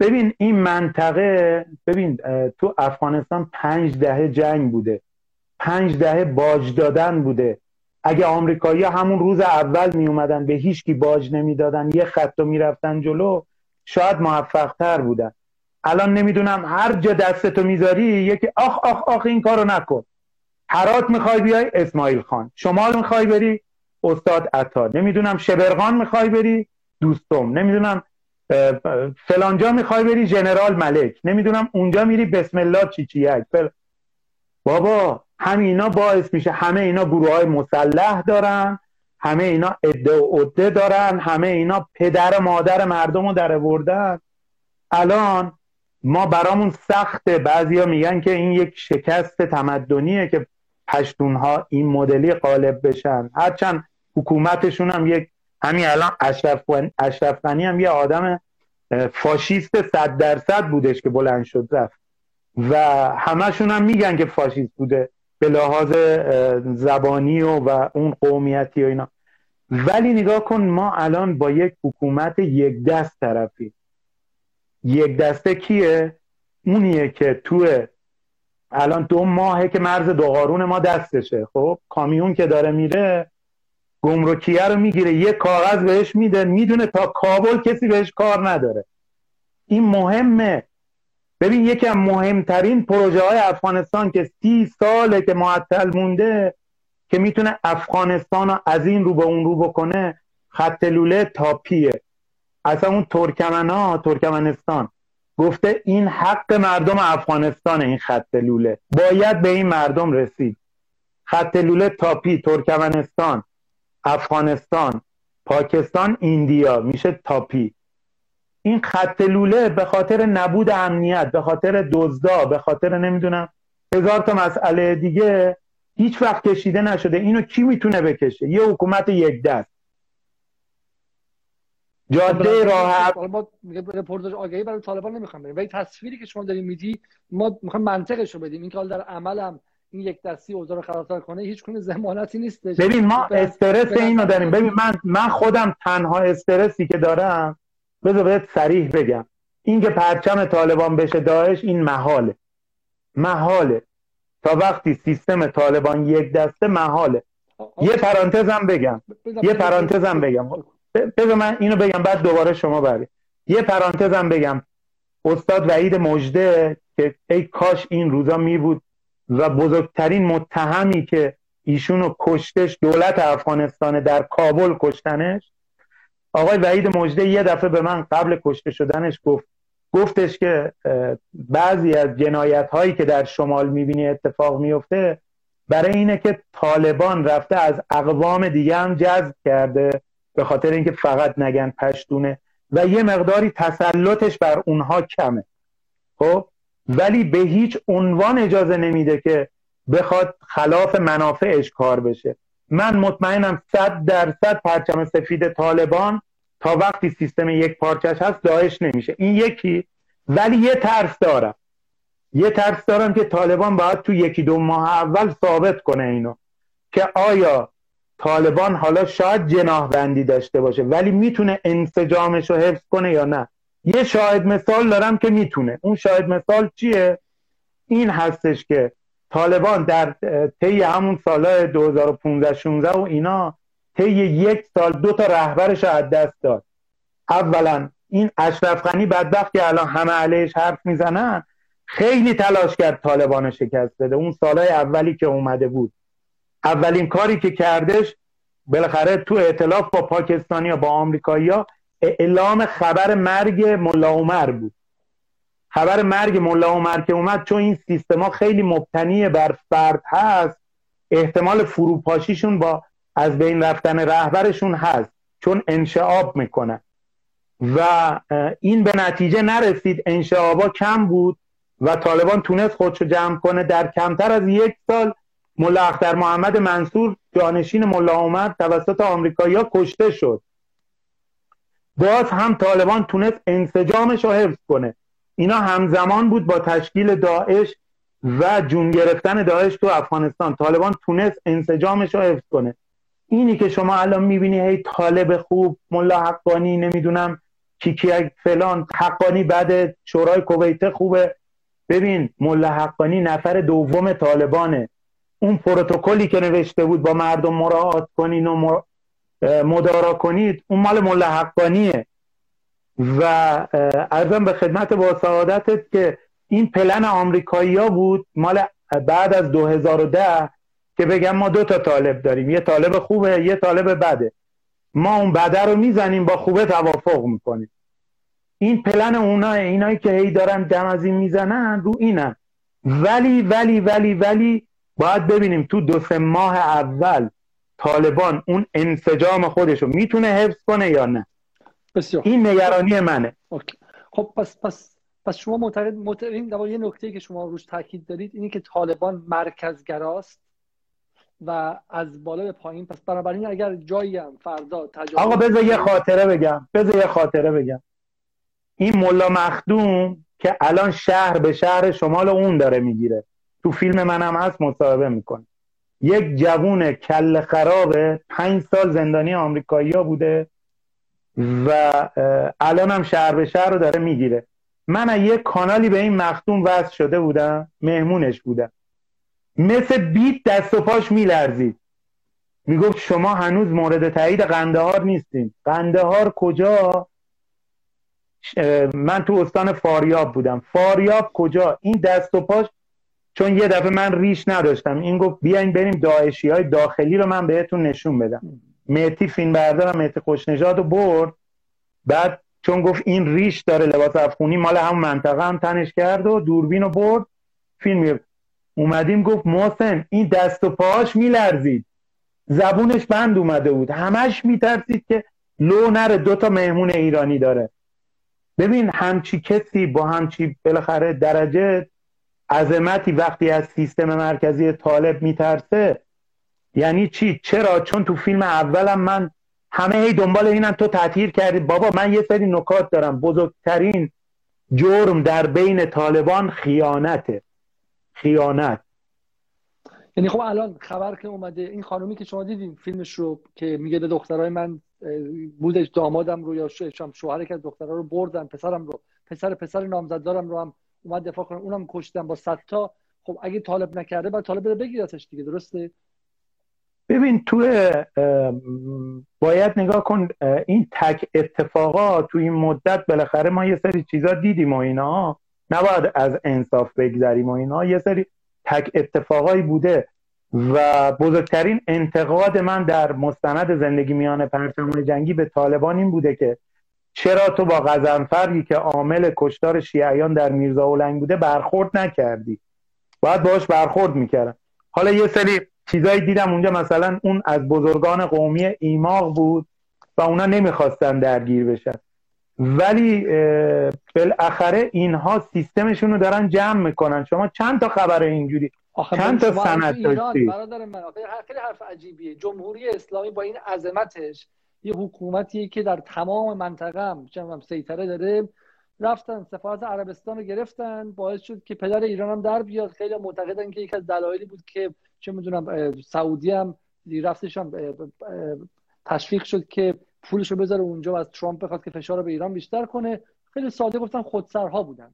ببین این منطقه ببین تو افغانستان پنج دهه جنگ بوده پنج دهه باج دادن بوده. اگه آمریکایی همون روز اول می اومدن به هیچ کی باج نمی‌دادن یه خط رو می‌رفتن جلو شاید موفق تر بودن. الان نمی‌دونم هر جا دستتو می‌ذاری یکی آخ آخ آخ این کارو نکن. هرات می‌خوای بیای اسماعیل خان. شمال می‌خوای بری استاد عطا. نمی‌دونم شبرغان می‌خوای بری دوستم. نمی‌دونم فلانجا می‌خوای بری جنرال ملک. نمی‌دونم اونجا میری بسم الله چیچیک فل... بابا همینا باعث میشه. همه اینا گروه های مسلح دارن همه اینا عده و عده دارن همه اینا پدر مادر مردم رو در بردن الان ما برامون سخته. بعضیا میگن که این یک شکست تمدنیه که پشتون ها این مدلی غالب بشن. هرچند حکومتشون هم یک همین الان اشرف غنی هم یه آدم فاشیست صد درصد بودش که بلند شد رفت. و همشون هم میگن که فاشیست بوده به لحاظ زبانی و, و اون قومیتی و اینا. ولی نگاه کن ما الان با یک حکومت یک دست طرفی. یک دسته کیه؟ اونیه که تو الان دو ماهه که مرز دو قارون ما دستشه. خب کامیون که داره میره گمرکیه رو می‌گیره یه کاغذ بهش میده می‌دونه تا کابل کسی بهش کار نداره. این مهمه. ببین یکی از مهمترین پروژه های افغانستان که سی ساله که معطل مونده که می‌تونه افغانستان رو از این رو به اون رو بکنه خط لوله تاپیه. اصلا اون ترکمن ها ترکمنستان. گفته این حق مردم افغانستان این خط لوله. باید به این مردم رسید. خط لوله تاپی ترکمنستان. افغانستان پاکستان India میشه تاپی. این خط لوله به خاطر نبود امنیت به خاطر دزدا به خاطر نمی‌دونم هزار تا مسئله دیگه هیچ وقت کشیده نشده. اینو کی می‌تونه بکشه؟ یه حکومت یک دست. جاده راه ما رپورتاج آگهی برای طالبان نمی‌خوام بریم. ولی تصویری که شما داریم میدی ما می‌خوایم منطقش رو بدیم. این که در عملم این یک دستی اوضاع رو خرابتر کنه هیچ کنه ضمانتی نیست ببین ما استرس اینو داریم. ببین من من خودم تنها استرسی که دارم بذار بهت صریح بگم. این که پرچم طالبان بشه داعش این محاله. محاله. تا وقتی سیستم طالبان یک دسته محاله. یه پرانتزم بگم. یه پرانتزم بگم. بذار من اینو بگم بعد دوباره شما بری یه پرانتزم بگم. استاد وحید مجده که ای کاش این روزا می بود و بزرگترین متهمی که ایشونو کشتش دولت افغانستان در کابل کشتنش آقای وحید مجده یه دفعه به من قبل کشته شدنش گفت گفتش که بعضی از جنایت هایی که در شمال می‌بینی اتفاق میفته برای اینه که طالبان رفته از اقوام دیگه هم جذب کرده به خاطر اینکه فقط نگن پشتونه. و یه مقداری تسلطش بر اونها کمه. خب؟ ولی به هیچ عنوان اجازه نمیده که بخواد خلاف منافعش کار بشه. من مطمئنم صد درصد پرچم سفید طالبان تا وقتی سیستم یک پارچش هست داعش نمیشه. این یکی. ولی یه ترس دارم. یه ترس دارم که طالبان باید تو یکی دو ماه اول ثابت کنه اینو که آیا طالبان حالا شاید جناح بندی داشته باشه ولی می‌تونه انسجامش رو حفظ کنه یا نه. یه شاهد مثال دارم که می‌تونه. اون شاهد مثال چیه؟ این هستش که طالبان در طی همون سالهای 2015 16 و اینا طی یک سال دو تا رهبرش از دست داد. اولا این اشرف غنی بدبخت که الان همه علیش حرف می‌زنن خیلی تلاش کرد طالبان شکست بده. اون سالهای اولی که اومده بود. اولین کاری که کردش بالاخره تو اعتلاف با پاکستانی یا با آمریکایی ها اعلام خبر مرگ ملا عمر بود. خبر مرگ ملا عمر که اومد چون این سیستما خیلی مبتنی بر فرد هست احتمال فروپاشیشون با از بین رفتن رهبرشون هست چون انشعاب می‌کنن. و این به نتیجه نرسید انشعابا کم بود و طالبان تونست خودشو جمع کنه. در کمتر از یک سال ملا اختر محمد منصور جانشین ملا عمر توسط آمریکایی‌ها کشته شد. باز هم طالبان تونست انسجامش رو حفظ کنه. اینا همزمان بود با تشکیل داعش و جون گرفتن داعش تو افغانستان. طالبان تونست انسجامش رو حفظ کنه. اینی که شما الان می‌بینی هی طالب خوب ملا حقانی نمی‌دونم کیکی فلان حقانی بعد شورای کویت خوبه. ببین ملا حقانی نفر دوم طالبانه. اون پروتکلی که نوشته بود با مردم مراعات کنین و مدارا کنید اون مال ملا حقانیه. و ارزم به خدمت با سعادتت که این پلن آمریکایی بود مال بعد از 2010 که بگم ما دو تا طالب داریم. یه طالب خوبه یه طالب بده. ما اون بده رو می‌زنیم با خوبه توافق می‌کنیم. این پلن اونا اینایی که هی دارن دم از این می‌زنن رو اینن. ولی ولی ولی ولی باید ببینیم تو دو سه ماه اول طالبان اون انسجام خودش رو می‌تونه حفظ کنه یا نه؟ بسیار. این نگرانی منه. خب پس پس پس شما معتقد معتقد یه نکته که شما روش تاکید دارید اینه که طالبان مرکزگراست و از بالا به پایین. پس بنابراین اگر جایی هم فردا تجاوز آقا بذار یه خاطره بگم. بذار یه خاطره بگم. این ملا مخدوم که الان شهر به شهر شمال اون داره می‌گیره. تو فیلم منم هست مصاحبه می‌کنه. یک جوون کل خرابه پنج سال زندانی آمریکایی ها بوده و الان هم شهر به شهر رو داره می‌گیره. من از یک کانالی به این مختوم وصل شده بودم مهمونش بودم. مثل بیت دست و پاش میلرزید. می‌گفت شما هنوز مورد تایید قندهار نیستین. قندهار کجا؟ من تو استان فاریاب بودم. فاریاب کجا؟ این دست و پاش چون یه دفعه من ریش نداشتم. این گفت بیاین بریم داعشی های داخلی رو من بهتون نشون بدم. مهتی فیلم بردارم مهتی خوشنژاد رو برد. بعد چون گفت این ریش داره لباس افغونی مال هم منطقه هم تنش کرد و دوربین رو برد. فیلم اومدیم گفت محسن این دست و پاهاش میلرزید. زبونش بند اومده بود. همش میترسید که لو نره. دو تا مهمون ایرانی داره. ببین همچی کسی با همچی بالاخره درجه عظمتی وقتی از سیستم مرکزی طالب میترسه یعنی چی؟ چرا؟ چون تو فیلم اولم من همه هی دنبال اینم تو تطهیر کردی. بابا من یه سری نکات دارم. بزرگترین جرم در بین طالبان خیانته. خیانت. یعنی خب الان خبر که اومده این خانومی که شما دیدین فیلمش رو که میگه به دخترای من بودش دامادم رو یا شوهر که از دخترها رو بردن پسرم رو پسر پسر نامزددارم رو هم اومد دفاع کنه. اونم کشتن با صد تا. خب اگه طالب نکرده بعد طالب بره بگیرتش دیگه درسته؟ ببین تو باید نگاه کن این تک اتفاقا تو این مدت بالاخره ما یه سری چیزا دیدیم و اینا. نباید از انصاف بگذریم و اینا. یه سری تک اتفاقایی بوده و بزرگترین انتقاد من در مستند زندگی میان پرچمای جنگی به طالبان این بوده که چرا تو با غزنفری که عامل کشتار شیعیان در میرزا اولنگ بوده برخورد نکردی؟ باید باش برخورد می‌کردن حالا یه سری چیزایی دیدم اونجا مثلا اون از بزرگان قومی ایماق بود و اونا نمی‌خواستن درگیر بشن. ولی بالاخره اینها سیستمشون رو دارن جمع می‌کنن. شما چند تا خبر اینجوری؟ چند تا سند داشتی؟ برادر من خیلی حرف عجیبیه. جمهوری اسلامی با این عظمتش یه حکومتیه که در تمام منطقه هم سیطره داره. رفتن سفارت عربستان رو گرفتن باعث شد که پدر ایران هم در بیاد. خیلی معتقدن که یک از دلایلی بود که چه می‌دونم سعودی هم رفتش هم تشویق شد که پولش رو بذاره اونجا و از ترامپ بخواد که فشار رو به ایران بیشتر کنه. خیلی ساده گفتن خودسرها بودن.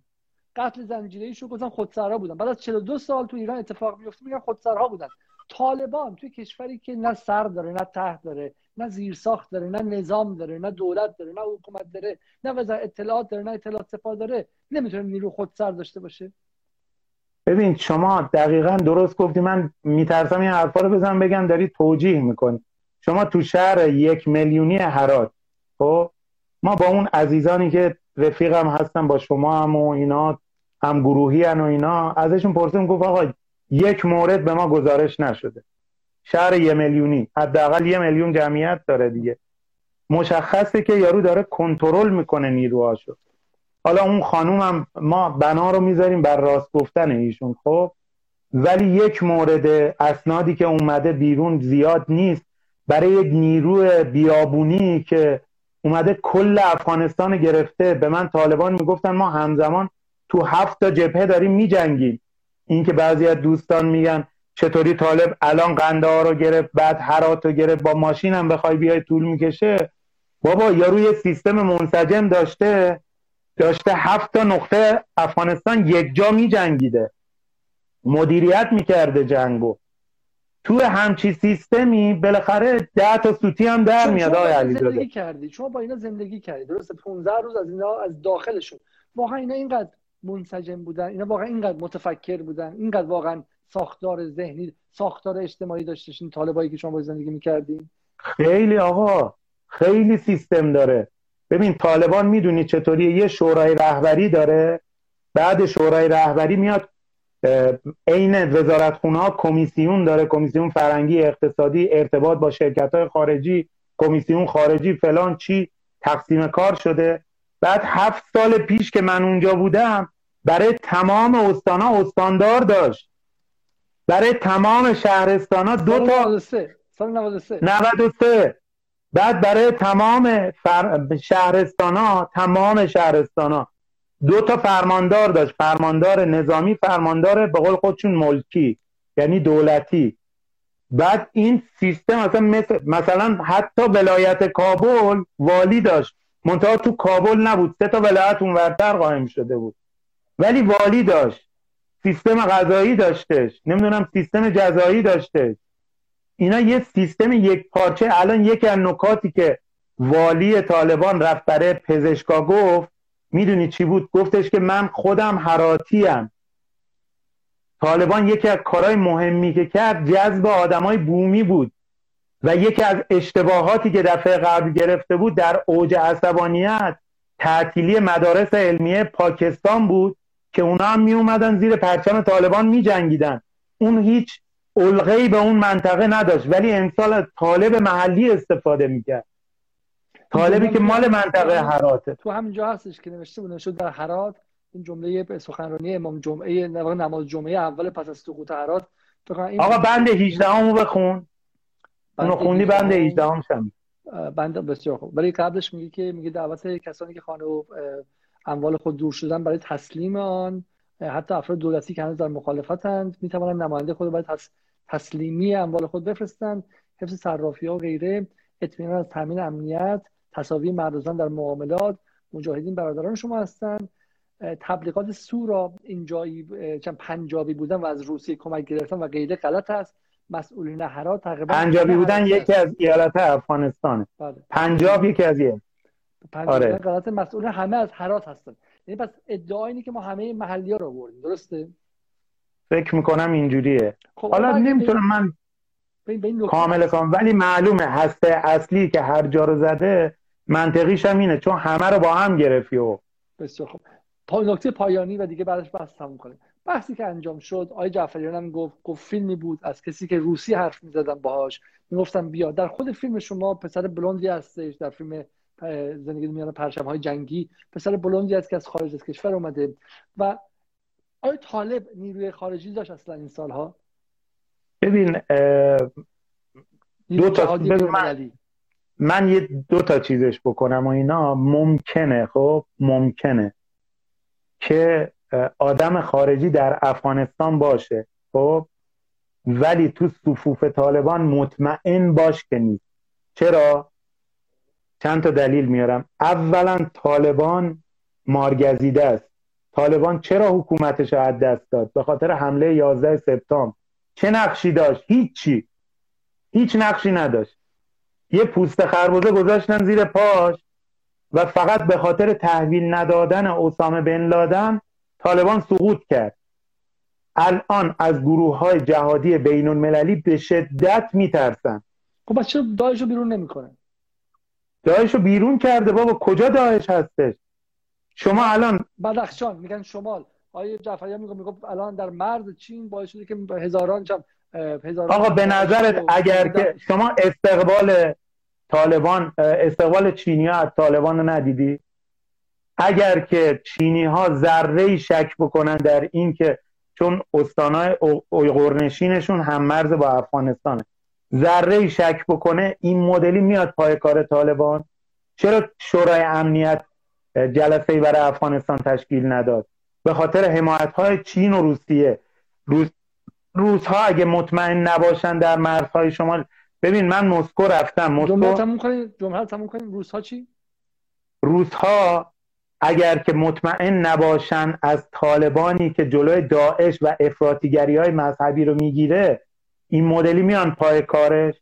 قتل زنجیره شو گفتن خودسرها بودن. بعد از 42 سال تو ایران اتفاق میفته میگن خودسرها بودن. طالبان توی کشوری که نه سر داره نه ته داره نه زیرساخت داره نه نظام داره نه دولت داره نه حکومت داره نه وزارت اطلاعات داره نه اطلاعات سپاه داره نمی‌تونه نیرو خودسر داشته باشه؟ ببین شما دقیقا درست گفتی. من میترسم این حرفا رو بزنم بگم داری توجیه می‌کنی. شما تو شهر یک میلیونی هرات خب؟ ما با اون عزیزانی که رفیقم هستن با شما هم و اینا هم گروهی و اینا ازشون پرسیم گفت آقا یک مورد به ما گزارش نشده. شهر یه میلیونی. حداقل یه میلیون جمعیت داره دیگه. مشخصه که یارو داره کنترل می‌کنه نیروهاشو. حالا اون خانوم هم ما بنا رو می‌ذاریم بر راست گفتن ایشون خب؟ ولی یک مورد اسنادی که اومده بیرون زیاد نیست. برای یک نیرو بیابونی که اومده کل افغانستان گرفته به من طالبان می‌گفتن ما همزمان تو هفت تا جبهه داریم میجنگیم. این که بعضی از دوستان میگن چطوری طالب الان قنده رو گرفت بعد هرات رو گرفت با ماشین هم بخوای بیای طول می‌کشه؟ بابا یا روی سیستم منسجم داشته داشته هفت تا نقطه افغانستان یک جا می جنگیده مدیریت می‌کرده جنگو. تو همچی سیستمی بالاخره ده تا سوتی هم در میاد آقای زندگی کردی. شما با اینا زندگی کردی. درسته 15 روز از اینا از داخلشون. واقعا اینا اینقدر منسجم بودن اینا واقعا اینقدر متفکر بودن اینقدر واقعا ساختار ذهنی ساختار اجتماعی داشتش این طالبایی که شما با زندگی می‌کردین. خیلی آقا خیلی سیستم داره. ببین طالبان می‌دونی چطوری یه شورای رهبری داره؟ بعد شورای رهبری میاد عین وزارت ها کمیسیون داره کمیسیون فرنگی اقتصادی ارتباط با شرکت های خارجی کمیسیون خارجی فلان چی تقسیم کار شده. بعد هفت سال پیش که من اونجا بودم برای تمام استانا استاندار داشت. برای تمام شهرستان ها دو تا سال 93 93 بعد برای تمام فر... شهرستان ها تمام شهرستان ها دو تا فرماندار داشت. فرماندار نظامی فرماندار به قول خودشون ملکی یعنی دولتی. بعد این سیستم مثلا مثل مثلا حتی ولایت کابل والی داشت. منتها تو کابل نبود. سه تا ولایت اونورتر قائم شده بود. ولی والی داشت. سیستم غذایی داشتش. نمی‌دونم سیستم جزایی داشته اینا یه سیستم یک پارچه. الان یکی از نکاتی که والی طالبان رفت برای پزشکا گفت می‌دونی چی بود؟ گفتش که من خودم حراتیم. طالبان یکی از کارهای مهمی که کرد جذب آدمای بومی بود. و یکی از اشتباهاتی که دفعه قبل گرفته بود در اوج عصبانیت تعطیلی مدارس علمیه پاکستان بود که اونا هم می اومدن زیر پرچم طالبان می جنگیدن. اون هیچ علقهی به اون منطقه نداشت ولی امسال طالب محلی استفاده می‌کرد طالبی که مال منطقه حراته تو همینجا هستش که نوشته بود نشد در حرات این جمله سخنرانی امام جمعه نماز جمعه اول پس از سقوط حرات. آقا بند 18 همو بخون. اونو خوندی بند 18 هم شم بند بسیار خوب. ولی قبلش میگه که میگه دعوت کسانی که خانه و اموال خود دور شدن برای تسلیم آن حتی افراد دولتی که هنوز در مخالفتند می‌توانند نماینده خود برای تسلیمی اموال خود بفرستند حفظ صرافی ها و غیره. اطمینان از تامین امنیت تصاوی مردزان در معاملات مجاهدین برادران شما هستند. تبلیغات سو را اینجایی پنجابی بودن و از روسیه کمک گرفتن و غیره غلط است. مسئولین هرات تقریبا پنجابی بودن یکی از ایالت افغانستان بله. پنجاب یکی از یه. آره. غلط مسئول همه از هرات هستن. یعنی پس ادعا اینه که ما همه محلی ها رو بردیم درسته؟ فکر می‌کنم اینجوریه. خب حالا نمی‌تونم من کامل کامل ولی معلومه هسته اصلی که هر جا رو زده منطقیش هم اینه چون همه رو با هم گرفی و بسیار خوب. پا نکته پایانی و دیگه بعدش بحث تموم کنیم. بحثی که انجام شد آقای جعفریان هم گفت گفت فیلمی بود از کسی که روسی حرف می‌زدن باهاش. می‌گفتم بیا. در خود فیلم شما پسر بلوندی هستش در فیلم زندگی میان پرچم های جنگی. پسر بلوندی است که از خارج از کشور اومده. و آیا طالب نیروی خارجی داشت اصلا این سالها. ببین دو تا من, من یه دو تا چیزش بکنم و اینا. ممکنه خب؟ ممکنه که آدم خارجی در افغانستان باشه خب؟ ولی تو صفوف طالبان مطمئن باش که نیست. چرا؟ چند تا دلیل میارم. اولا طالبان مارگزیده است. طالبان چرا حکومتش از دست داد؟ به خاطر حمله 11 سپتامبر. چه نقشی داشت؟ هیچی. هیچ نقشی نداشت. یه پوست خربوزه گذاشتن زیر پاش و فقط به خاطر تحویل ندادن اسامه بن لادن طالبان سقوط کرد. الان از گروه های جهادی بین المللی به شدت میترسن. خب چرا داعش رو بیرون نمی‌کنه؟ داعش رو بیرون کرده. بابا کجا داعش هستش؟ شما الان بدخشان میگن شمال. آیه جعفری میگه میگه الان در مرز چین باعث شده که هزاران چم هزاران آقا به نظرت اگر که شما استقبال طالبان استقبال چینی از طالبان رو ندیدی؟ اگر که چینی ها ذره شک بکنن در این که چون استانهای اویغورنشینشون هم مرز با افغانستانه. ذره شک بکنه این مدلی میاد پای کار طالبان. چرا شورای امنیت جلسه برای افغانستان تشکیل نداد؟ به خاطر حمایت های چین و روسیه. روس روس ها اگه مطمئن نباشن در مرزهای شمال ببین من مسکو رفتم. مسکو جمله تموم کنیم. جمله تموم کنیم. روس ها چی؟ روس ها اگر که مطمئن نباشن از طالبانی که جلوی داعش و افراطیگری های مذهبی رو می‌گیره این مدلی میان پای کارش.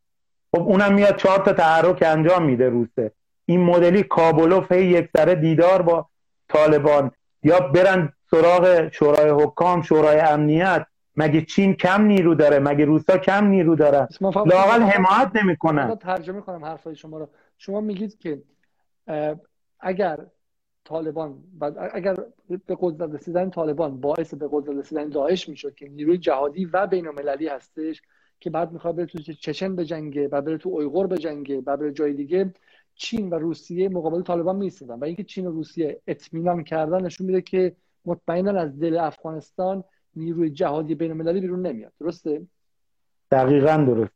خب اونم میاد چهار تا تحرک انجام میده روسه. این مدلی کابلوف هی یک سره دیدار با طالبان. یا برن سراغ شورای حکام شورای امنیت. مگه چین کم نیرو داره؟ مگه روسا کم نیرو داره؟ لاقل حمایت نمی‌کنن. ترجمه کنم حرفای شما رو. شما میگید که اگر طالبان اگر به قدرت رسیدن طالبان باعث به قدرت رسیدن داعش می‌شد که نیروی جهادی و بین المللی هستش که بعد می‌خواد بره تو چچن بجنگه و بره تو اویغور بجنگه و بره جای دیگه چین و روسیه مقابل طالبان میستدن و اینکه چین و روسیه اطمینان کردن نشون میده که مطمئنا از دل افغانستان نیروی جهادی بین المللی بیرون نمیاد. درسته؟ دقیقا درست.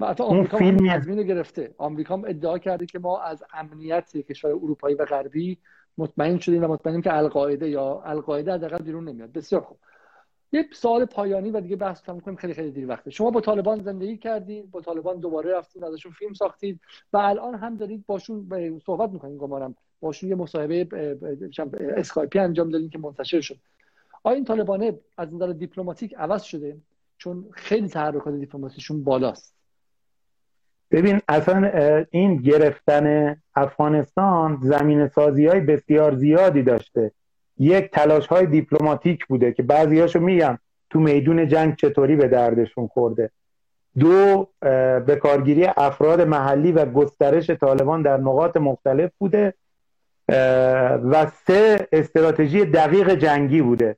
و حتی آمریکا هم گرفته. آمریکا هم ادعا کرده که ما از امنیت کشور اروپایی و غربی مطمئن شدیم و مطمئنیم که القاعده یا القاعده حداقل بیرون نمیاد. بسیار خوب. یه سوال پایانی و دیگه بحث تموم کنیم. خیلی خیلی دیر وقته. شما با طالبان زندگی کردید با طالبان دوباره رفتید ازشون فیلم ساختید و الان هم دارید باشون صحبت می‌کنید گمانم باشون یه مصاحبه اسکایپی انجام دادین که منتشر شد آیا این طالبانه از نظر دیپلماتیک عوض شده؟ چون خیلی تحرکات دیپلماتیشون بالاست. ببین اصلا این گرفتن افغانستان زمینه سازی های بسیار زیادی داشته. یک تلاش های دیپلماتیک بوده که بعضی هاشو میگم تو میدون جنگ چطوری به دردشون خورده. دو به کارگیری افراد محلی و گسترش طالبان در نقاط مختلف بوده. و سه استراتژی دقیق جنگی بوده.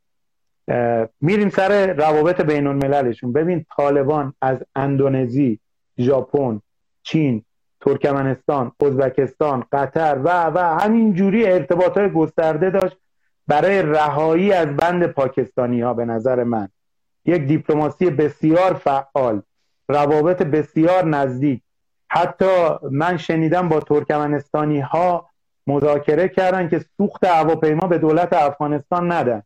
میریم سر روابط بین المللشون ببین طالبان از اندونزی ژاپن چین ترکمنستان ازبکستان قطر و و همین جوری ارتباط های گسترده داشت برای رهایی از بند پاکستانی ها به نظر من. یک دیپلماسی بسیار فعال روابط بسیار نزدیک. حتی من شنیدم با ترکمنستانی ها مذاکره کردن که سوخت هواپیما به دولت افغانستان ندن.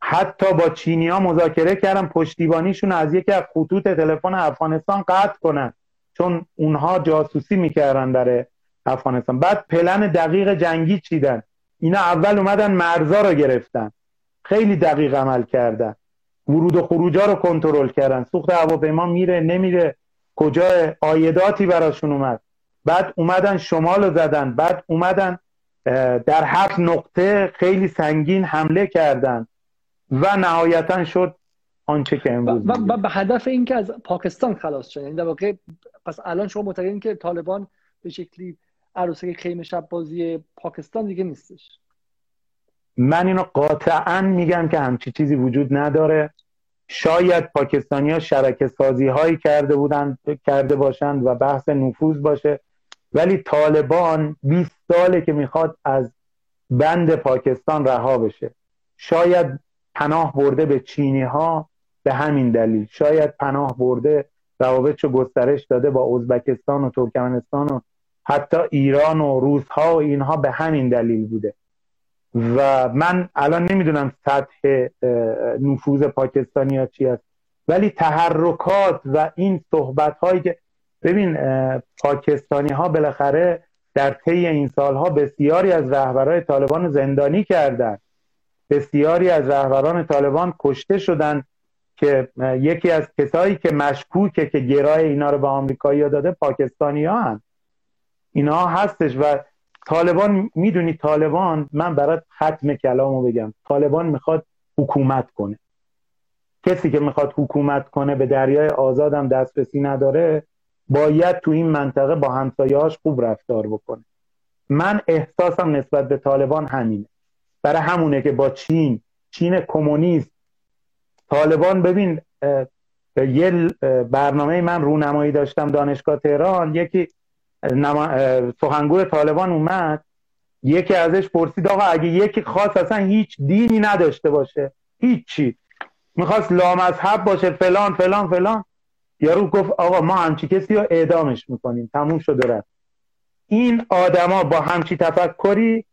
حتی با چینی ها مذاکره کردن پشتیبانیشون از یکی از خطوط تلفن افغانستان قطع کنن. چون اونها جاسوسی می‌کردن در افغانستان. بعد پلن دقیق جنگی چیدن. اینا اول اومدن مرزا رو گرفتن. خیلی دقیق عمل کردن. ورود و خروجا رو کنترل کردن. سوخت هواپیما میره نمیره. کجا آیداتی براشون اومد. بعد اومدن شمال رو زدن. بعد اومدن در هفت نقطه خیلی سنگین حمله کردن. و نهایتا شد آنچه که امروز و, به هدف اینکه از پاکستان خلاص شد یعنی در واقع پس الان شما معتقدین که طالبان به شکلی عروسک خیمه شب بازی پاکستان دیگه نیستش. من اینو قاطعا میگم که همچی چیزی وجود نداره. شاید پاکستانی ها شرکه سازی هایی کرده بودن کرده باشند و بحث نفوذ باشه. ولی طالبان 20 ساله که می‌خواد از بند پاکستان رها بشه. شاید پناه برده به چینی ها به همین دلیل. شاید پناه برده روابطش گسترش داده با ازبکستان و ترکمنستان و حتی ایران و روزها و اینها به همین دلیل بوده. و من الان نمی‌دونم سطح نفوذ پاکستانی ها چی است ولی تحرکات و این صحبت هایی که ببین پاکستانی ها بالاخره در طی این سالها بسیاری از رهبرای طالبان زندانی کردند بسیاری از رهبران طالبان کشته شدن. که یکی از کسایی که مشکوکه که گرای اینا رو به آمریکایی داده پاکستانی ها هن. اینا هستش و طالبان می‌دونی طالبان من برات ختم کلامو بگم. طالبان می‌خواد حکومت کنه. کسی که می‌خواد حکومت کنه به دریای آزادم دسترسی نداره باید تو این منطقه با همسایه‌هاش خوب رفتار بکنه. من احساسم نسبت به طالبان همینه. برای همونه که با چین چین کمونیست طالبان ببین یه برنامه من رونمایی داشتم دانشگاه تهران یکی سخنگوی طالبان اومد یکی ازش پرسید آقا اگه یکی خاص اصلا هیچ دینی نداشته باشه هیچی می‌خواست لامذهب باشه فلان فلان فلان. یارو گفت آقا ما همچی کسی رو اعدامش می‌کنیم. تموم شده رفت. این آدما با همچی تفکری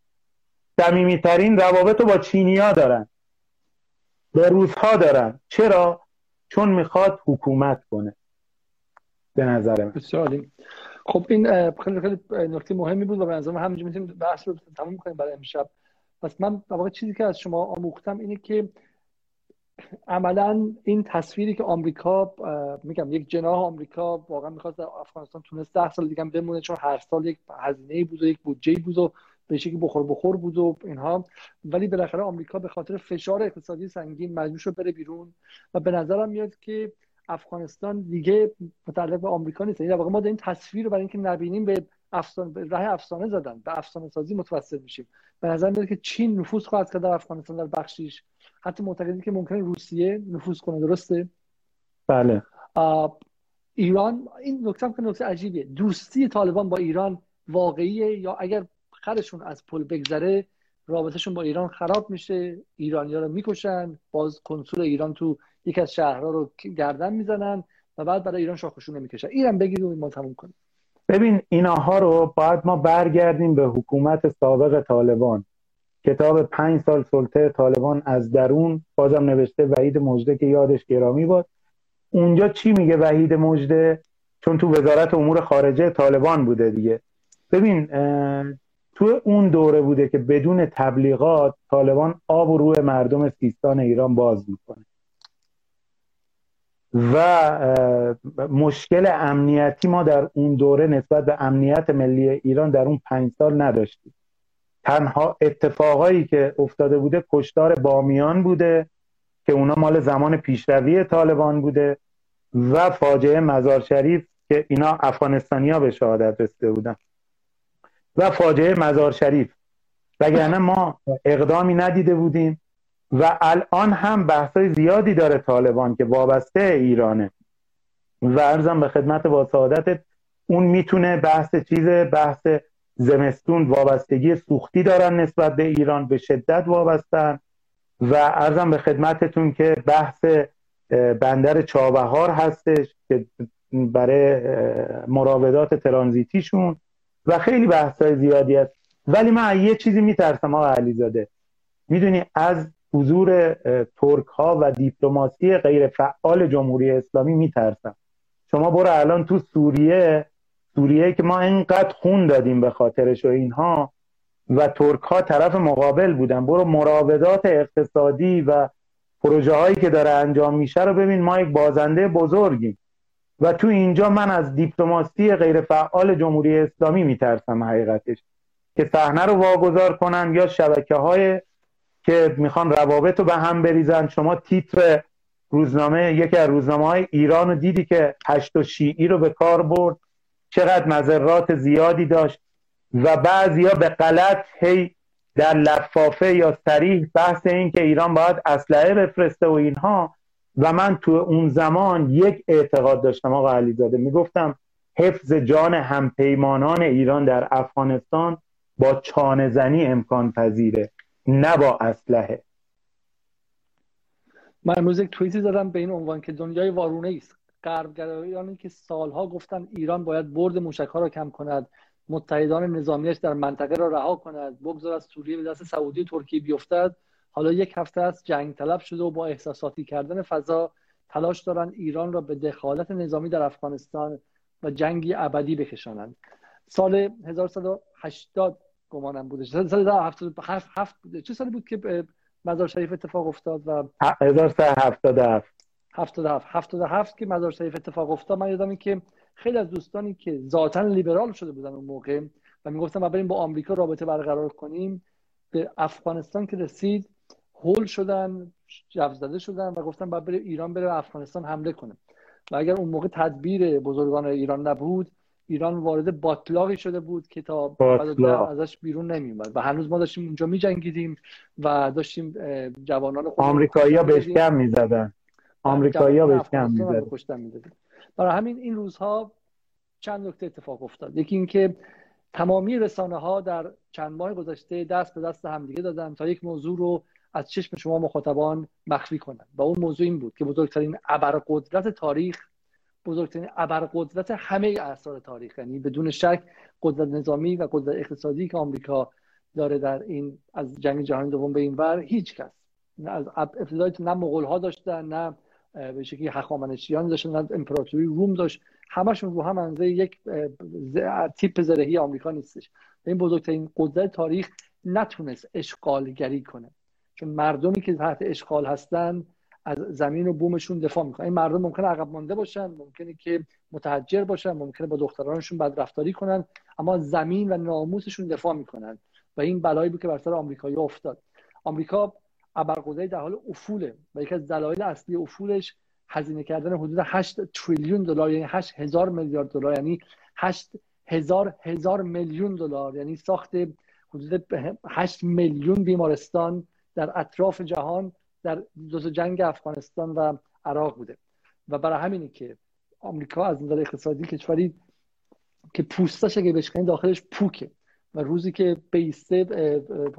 صمیمیترین روابط رو با چینیا دارن. با روزها دارن. چرا؟ چون می‌خواد حکومت کنه. به نظر من. خب این خیلی خیلی نکته مهمی بود و به نظر همینجا می‌تونیم بحث رو تموم کنیم برای امشب. پس من واقعا چیزی که از شما آموختم اینه که عملا این تصویری که آمریکا میگم یک جناح آمریکا واقعا می‌خواست در افغانستان تونست ده سال دیگه بمونه چون هر سال یک هزینه بود و یک بودجه بود و به شکلی بخور بخور بود و اینها. ولی بالاخره آمریکا به خاطر فشار اقتصادی سنگین مجبور شد بره بیرون و به نظرم میاد که افغانستان دیگه متعلق به آمریکا نیست. یعنی واقعا ما این تصویر رو برای اینکه نبینیم به افسانه به راه افسانه زدن به افسانه سازی متوسل میشیم. به نظر میاد که چین نفوذ خواهد کرد در افغانستان در بخشیش. حتی معتقدی که ممکنه روسیه نفوذ کنه درسته؟ بله. ایران این نکته که نکته عجیبیه. دوستی طالبان با ایران واقعیه یا اگر خرشون از پل بگذره رابطهشون با ایران خراب میشه ایرانیا رو می‌کشن باز کنسول ایران تو یکی از شهرها رو گردن می‌زنن و بعد برای ایران شاخشون می‌کشن. ایران بگید و ما تموم کنیم. ببین اینها رو باید ما برگردیم به حکومت سابق طالبان. کتاب پنج سال سلطه طالبان از درون بازم نوشته وحید مجده که یادش گرامی بود. اونجا چی میگه وحید مجده؟ چون تو وزارت امور خارجه طالبان بوده دیگه. ببین تو اون دوره بوده که بدون تبلیغات طالبان آب و روی مردم سیستان ایران باز می‌کنه. و مشکل امنیتی ما در اون دوره نسبت به امنیت ملی ایران در اون پنج سال نداشتیم. تنها اتفاقایی که افتاده بوده کشتار بامیان بوده که اونا مال زمان پیشروی طالبان بوده و فاجعه مزار شریف که اینا افغانستانی ها به شهادت رسیده بودن. و فاجعه مزار شریف. وگرنه ما اقدامی ندیده بودیم و الان هم بحثای زیادی داره طالبان که وابسته ایرانه. و ارزم به خدمت با سعادتت اون می‌تونه بحث چیز بحث زمستون وابستگی سوختی دارن نسبت به ایران به شدت وابستن. و ارزم به خدمتتون که بحث بندر چابهار هستش که برای مراودات ترانزیتیشون و خیلی بحث های زیادی هست. ولی من یه چیزی میترسم آقا علیزاده. می‌دونی از حضور ترک ها و دیپلماسی غیر فعال جمهوری اسلامی میترسم. شما برو الان تو سوریه سوریه که ما اینقدر خون دادیم به خاطرش و اینها و ترک ها طرف مقابل بودن. برو مراودات اقتصادی و پروژه هایی که داره انجام میشه رو ببین ما یک بازنده بزرگیم. و تو اینجا من از دیپلماسی غیر فعال جمهوری اسلامی میترسم حقیقتش. که صحنه رو واگذار کنن یا شبکه های که می‌خوان روابط رو به هم بریزن. شما تیتر روزنامه یکی از روزنامه های ایران رو دیدی که هشت و شیعی رو به کار برد. چقدر مذرات زیادی داشت. و بعضیا به غلط هی در لفافه یا سریح بحث این که ایران باید اسلحه بفرسته و اینها. و من تو اون زمان یک اعتقاد داشتم آقا علیزاده. می‌گفتم حفظ جان همپیمانان ایران در افغانستان با چانه زنی امکان پذیره نه با اسلحه. من امروز یک توییتی دادم به این عنوان که دنیای وارونه است. غربگرایانی که سالها گفتن ایران باید برد موشک ها را کم کند. متحدان نظامیش در منطقه را رها کند. بگذار سوریه به دست سعودی ترکیه بیفتد. حالا یک هفته است جنگ طلب شده و با احساساتی کردن فضا تلاش دارند ایران را به دخالت نظامی در افغانستان و جنگی ابدی بکشانند. سال 1180 گمانم بوده. سال 77 بوده چه سالی بود که مزار شریف اتفاق افتاد و 1377 77 77 که مزار شریف اتفاق افتاد. من یادم که خیلی از دوستانی که ذاتا لیبرال شده بودن اون موقع و می‌گفتن ما بریم با آمریکا رابطه برقرار کنیم به افغانستان که رسید هول شدن جو زده شدن و گفتن باید بره ایران بره افغانستان حمله کنه. و اگر اون موقع تدبیر بزرگان ایران نبود ایران وارد باطلاقی شده بود که تا ازش بیرون نمیومد و هنوز ما داشتیم اونجا میجنگیدیم و داشتیم جوانان آمریکایی‌ها بهش کم می‌زدن. آمریکایی‌ها بهش کم می‌زدن. برای همین این روزها چند نکته اتفاق افتاد. یکی اینکه تمامی رسانه ها در چند ماه گذشته دست به دست همدیگه دادن تا یک موضوع رو از چشم شما مخاطبان مخفی کنند و اون موضوع این بود که بزرگترین ابرقدرت تاریخ بزرگترین ابرقدرت همه اثار تاریخ یعنی بدون شک قدرت نظامی و قدرت اقتصادی که آمریکا داره در این از جنگ جهانی دوم به این ور هیچ کس. نه از ابتدای نه مغول ها داشتن نه به شکلی هخامنشیان داشتن نه امپراتوری روم داشت. همشون رو هم اندازه یک تیپ زرهی آمریکا نیستش. این بزرگترین قدرت تاریخ نتونست اشغالگری کنه. چون مردمی که تحت اشغال هستن از زمین و بومشون دفاع می‌کنن. این مردم ممکنه عقب مانده باشن ممکنه که متحجر باشن ممکنه با دخترانشون بدرفتاری کنن اما زمین و ناموسشون دفاع می‌کنن. و این بلایی بود که بر سر آمریکایی افتاد. آمریکا ابرقدرت در حال افوله و یکی از دلایل اصلی افولش هزینه کردن حدود 8 تریلیون دلار یعنی 8 هزار میلیارد دلار یعنی 8 هزار هزار میلیون دلار یعنی ساخت حدود 8 میلیون بیمارستان در اطراف جهان در دو جنگ افغانستان و عراق بوده. و برای همینه که آمریکا از نظر اقتصادی کشوری که پوستش اگه بشکنید داخلش پوکه. و روزی که بیسته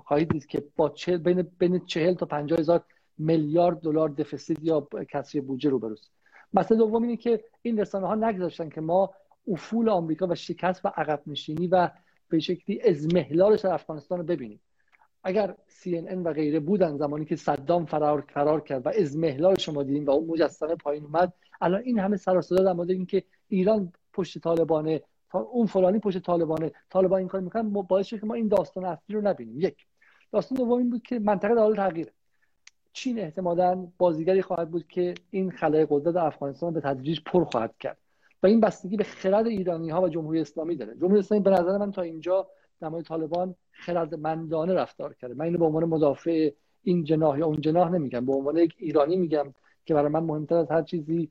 خواهید دید که با چه بین بین 40 تا 50 هزار میلیارد دلار دفیسیت یا کسری بودجه رو بروز. مسئله دوم اینه که این رسانه ها نگذاشتن که ما افول آمریکا و شکست و عقب نشینی و به شکلی ازمهلالش در افغانستان رو ببینیم. اگر CNN و غیره بودن زمانی که صدام فرار فرار کرد و ازمهلال شما دیدیم و اون مجسمه پایین اومد الان این همه سر صدا در مورد اینکه ایران پشت طالبانه اون فلانی پشت طالبانه طالبان این کار می‌کنن باعث که ما این داستان اصلی رو نبینیم. یک داستان دوم این بود که منطقه در حال تغییره. چین احتمالا بازیگری خواهد بود که این خلای قدرت افغانستان به تدریج پر خواهد کرد. و این بستگی به خرد ایرانی ها و جمهوری اسلامی داره. جمهوری اسلامی به نظر من تا اینجا مورد طالبان خردمندانه رفتار کرده. من اینو به عنوان مدافع این جناح یا اون جناح نمیگم به عنوان یک ایرانی میگم که برای من مهمتر از هر چیزی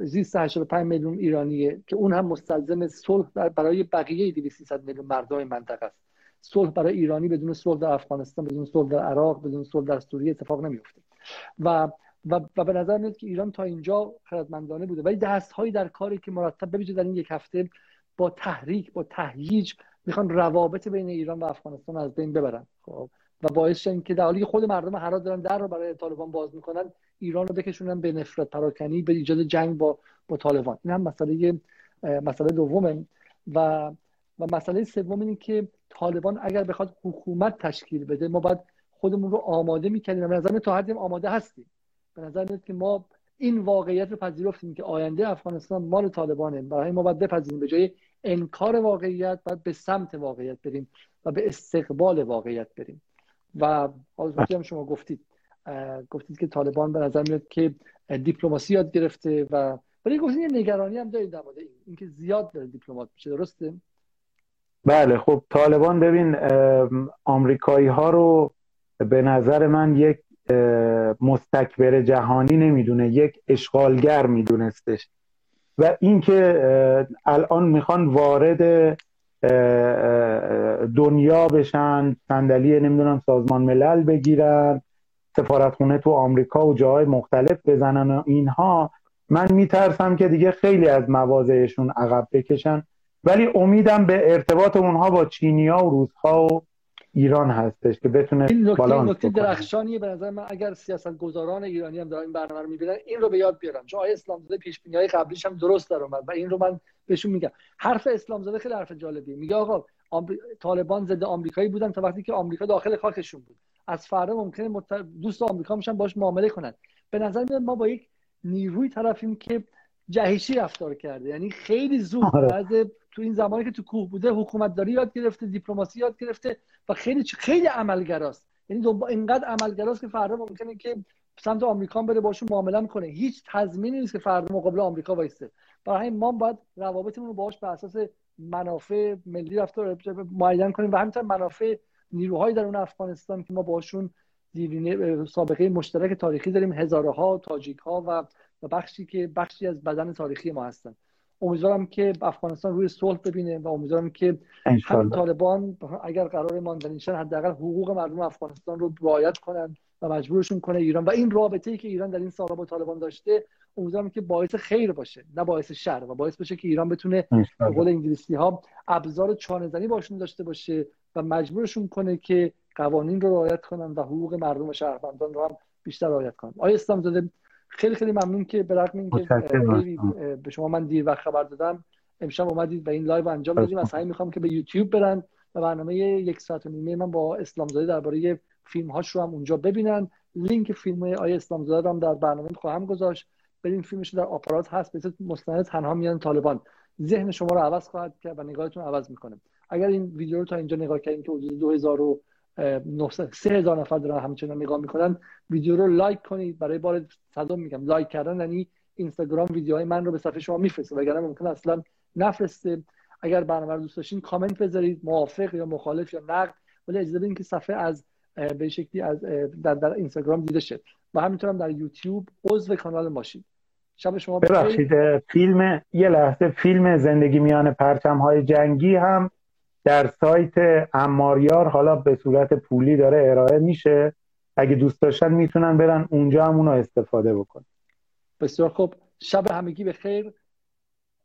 زیست 85 میلیون ایرانیه که اون هم مستلزم صلح برای بقیه 200 میلیون مردم منطقه است. صلح برای ایرانی بدون صلح در افغانستان بدون صلح در عراق بدون صلح در سوریه اتفاق نمیفته و و, و به نظر میاد که ایران تا اینجا خردمندانه بوده. ولی دست هایی در کاری که مرتب ببینید در این یک هفته با تحریک با تهییج می‌خوان روابط بین ایران و افغانستان از بین ببرن. خب. و باعث شدن که در حالی خود مردم هرات دارن در رو برای طالبان باز می‌کنن ایران رو بکشونن به نفرت پراکنی به ایجاد جنگ با با طالبان. این هم مسئله مسئله دومه. و و مسئله سوم اینه که طالبان اگر بخواد حکومت تشکیل بده ما باید خودمون رو آماده می‌کنیم به نظر تا حدی آماده هستیم. به نظر میاد که ما این واقعیت رو پذیرفتیم که آینده افغانستان مال طالبانه. برای ما باید بپذیریم. به جای انکار واقعیت باید به سمت واقعیت بریم و به استقبال واقعیت بریم. و حالا شما گفتید گفتید که طالبان به نظر میاد که دیپلماسی یاد گرفته و ولی گفتید یه نگرانی هم دارید در مورد این اینکه زیاد داره دیپلمات میشه درسته؟ بله خب طالبان ببین آمریکایی ها رو به نظر من یک مستکبر جهانی نمی‌دونه یک اشغالگر میدونستش. و اینکه الان می‌خوان وارد دنیا بشن صندلی نمی‌دونم سازمان ملل بگیرن سفارتخونه تو آمریکا و جاهای مختلف بزنن و اینها. من میترسم که دیگه خیلی از مواضعشون عقب بکشن. ولی امیدم به ارتباط اونها با چینیا و روسها و ایران هستش که بتونه این نکته نکته درخشانیه به نظر من. اگر سیاست گذاران ایرانی هم دارن این برنامه رو می‌بینن این رو به یاد بیارن. چون آیه اسلام زاده پیش های قبلیش هم درست در اومد و این رو من بهشون میگم. حرف اسلام زاده خیلی حرف جالبیه. میگه آقا طالبان ضد آمریکایی بودن تا وقتی که آمریکا داخل خاکشون بود. از فردا ممکنه مت... دوست آمریکا میشن باش معامله کنن. به نظر میاد ما با یک نیروی طرفیم که جهشی رفتار کرده. یعنی خیلی زود آره. تو این زمانی که تو کوه بوده حکومت داری یاد گرفته دیپلماسی یاد گرفته و خیلی خیلی عملگراست. یعنی اینقدر عملگراست که فردا ممکنه که سمت آمریکا بره باشون معامله کنه هیچ تضمینی نیست که فردا مقابل آمریکا وایسته برای همین ما باید روابطمون رو باهاش بر اساس منافع ملی رفتار معین کنیم و همینطور منافع نیروهایی در اون افغانستان که ما باشون سابقه مشترک تاریخی داریم. هزاره ها تاجیک ها و بخشی که بخشی از بدن تاریخی ما هستن. امیدوارم که افغانستان روی صلح ببینه و امیدوارم که هم طالبان اگر قرار ماندنیشن حداقل حقوق مردم افغانستان رو رعایت کنن و مجبورشون کنه ایران. و این رابطه ای که ایران در این سالها با طالبان داشته امیدوارم که باعث خیر باشه نه باعث شر و باعث بشه که ایران بتونه به قول انگلیسی ها ابزار چانه زنی باشون داشته باشه و مجبورشون کنه که قوانین رو رعایت کنن و حقوق مردم و شهروندان رو هم بیشتر رعایت کنن. آقای اسلام زاده خیلی خیلی ممنون که به رغم اینکه به شما من دیر وقت خبر دادم. امشب اومدید و این لایو انجام دادیم. از همه می‌خوام که به یوتیوب برن و برنامه یک ساعت و نیمه من با اسلام زاده درباره فیلم هاش رو هم اونجا ببینن. لینک فیلم آقای اسلام زاده هم در برنامه خواهم گذاشت. بریم فیلمش در آپارات هست. به مستند تنها میان طالبان. ذهن شما رو عوض خواهد کرد و نگاهتون عوض می‌کنه. اگر این ویدیو رو تا اینجا نگاه کردین که حدود 2000 سه هزار نفر دارن همچنان نگاه می‌کنن. ویدیو رو لایک کنید. برای بار صدم میگم. لایک کردن یعنی اینستاگرام ویدیوهای من رو به صفحه شما میفرسته. وگرنه ممکن اصلا نفرسته. اگر برنامه رو دوست داشتین کامنت بذارید. موافق یا مخالف یا نقد. ولی اجازه بدین که صفحه از به شکلی از در, در اینستاگرام دیده شد و همینطور در یوتیوب عضو کانال ما شین. شب شما ببخشید فیلم یه لحظه فیلم زندگی میان پرچم های جنگی هم در سایت اماریار حالا به صورت پولی داره ارائه میشه. اگه دوست داشتن می‌تونن برن اونجا هم اونو استفاده بکنن. بسیار خب شب همگی به خیر.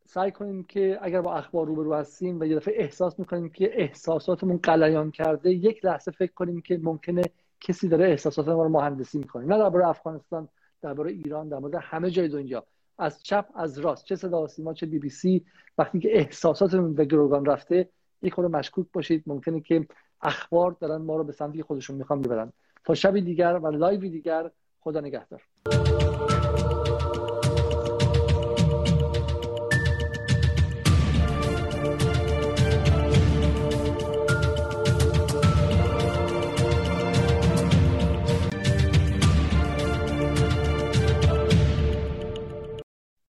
سعی کنیم که اگر با اخبار روبرو هستیم و یه دفعه احساس می‌کنیم که احساساتمون قلیان کرده یک لحظه فکر کنیم که ممکنه کسی داره احساسات ما رو مهندسی می‌کنه. نه درباره افغانستان درباره ایران در مورد همه جای دنیا. از چپ از راست. چه صدا سیما چه بی بی سی. وقتی که احساساتمون به گروگان رفته یک خورده مشکوک باشید. ممکنه که اخبار دارن ما رو به سمتی خودشون می‌خوان ببرن. تا شبی دیگر و لایوی دیگر خدا نگهدار.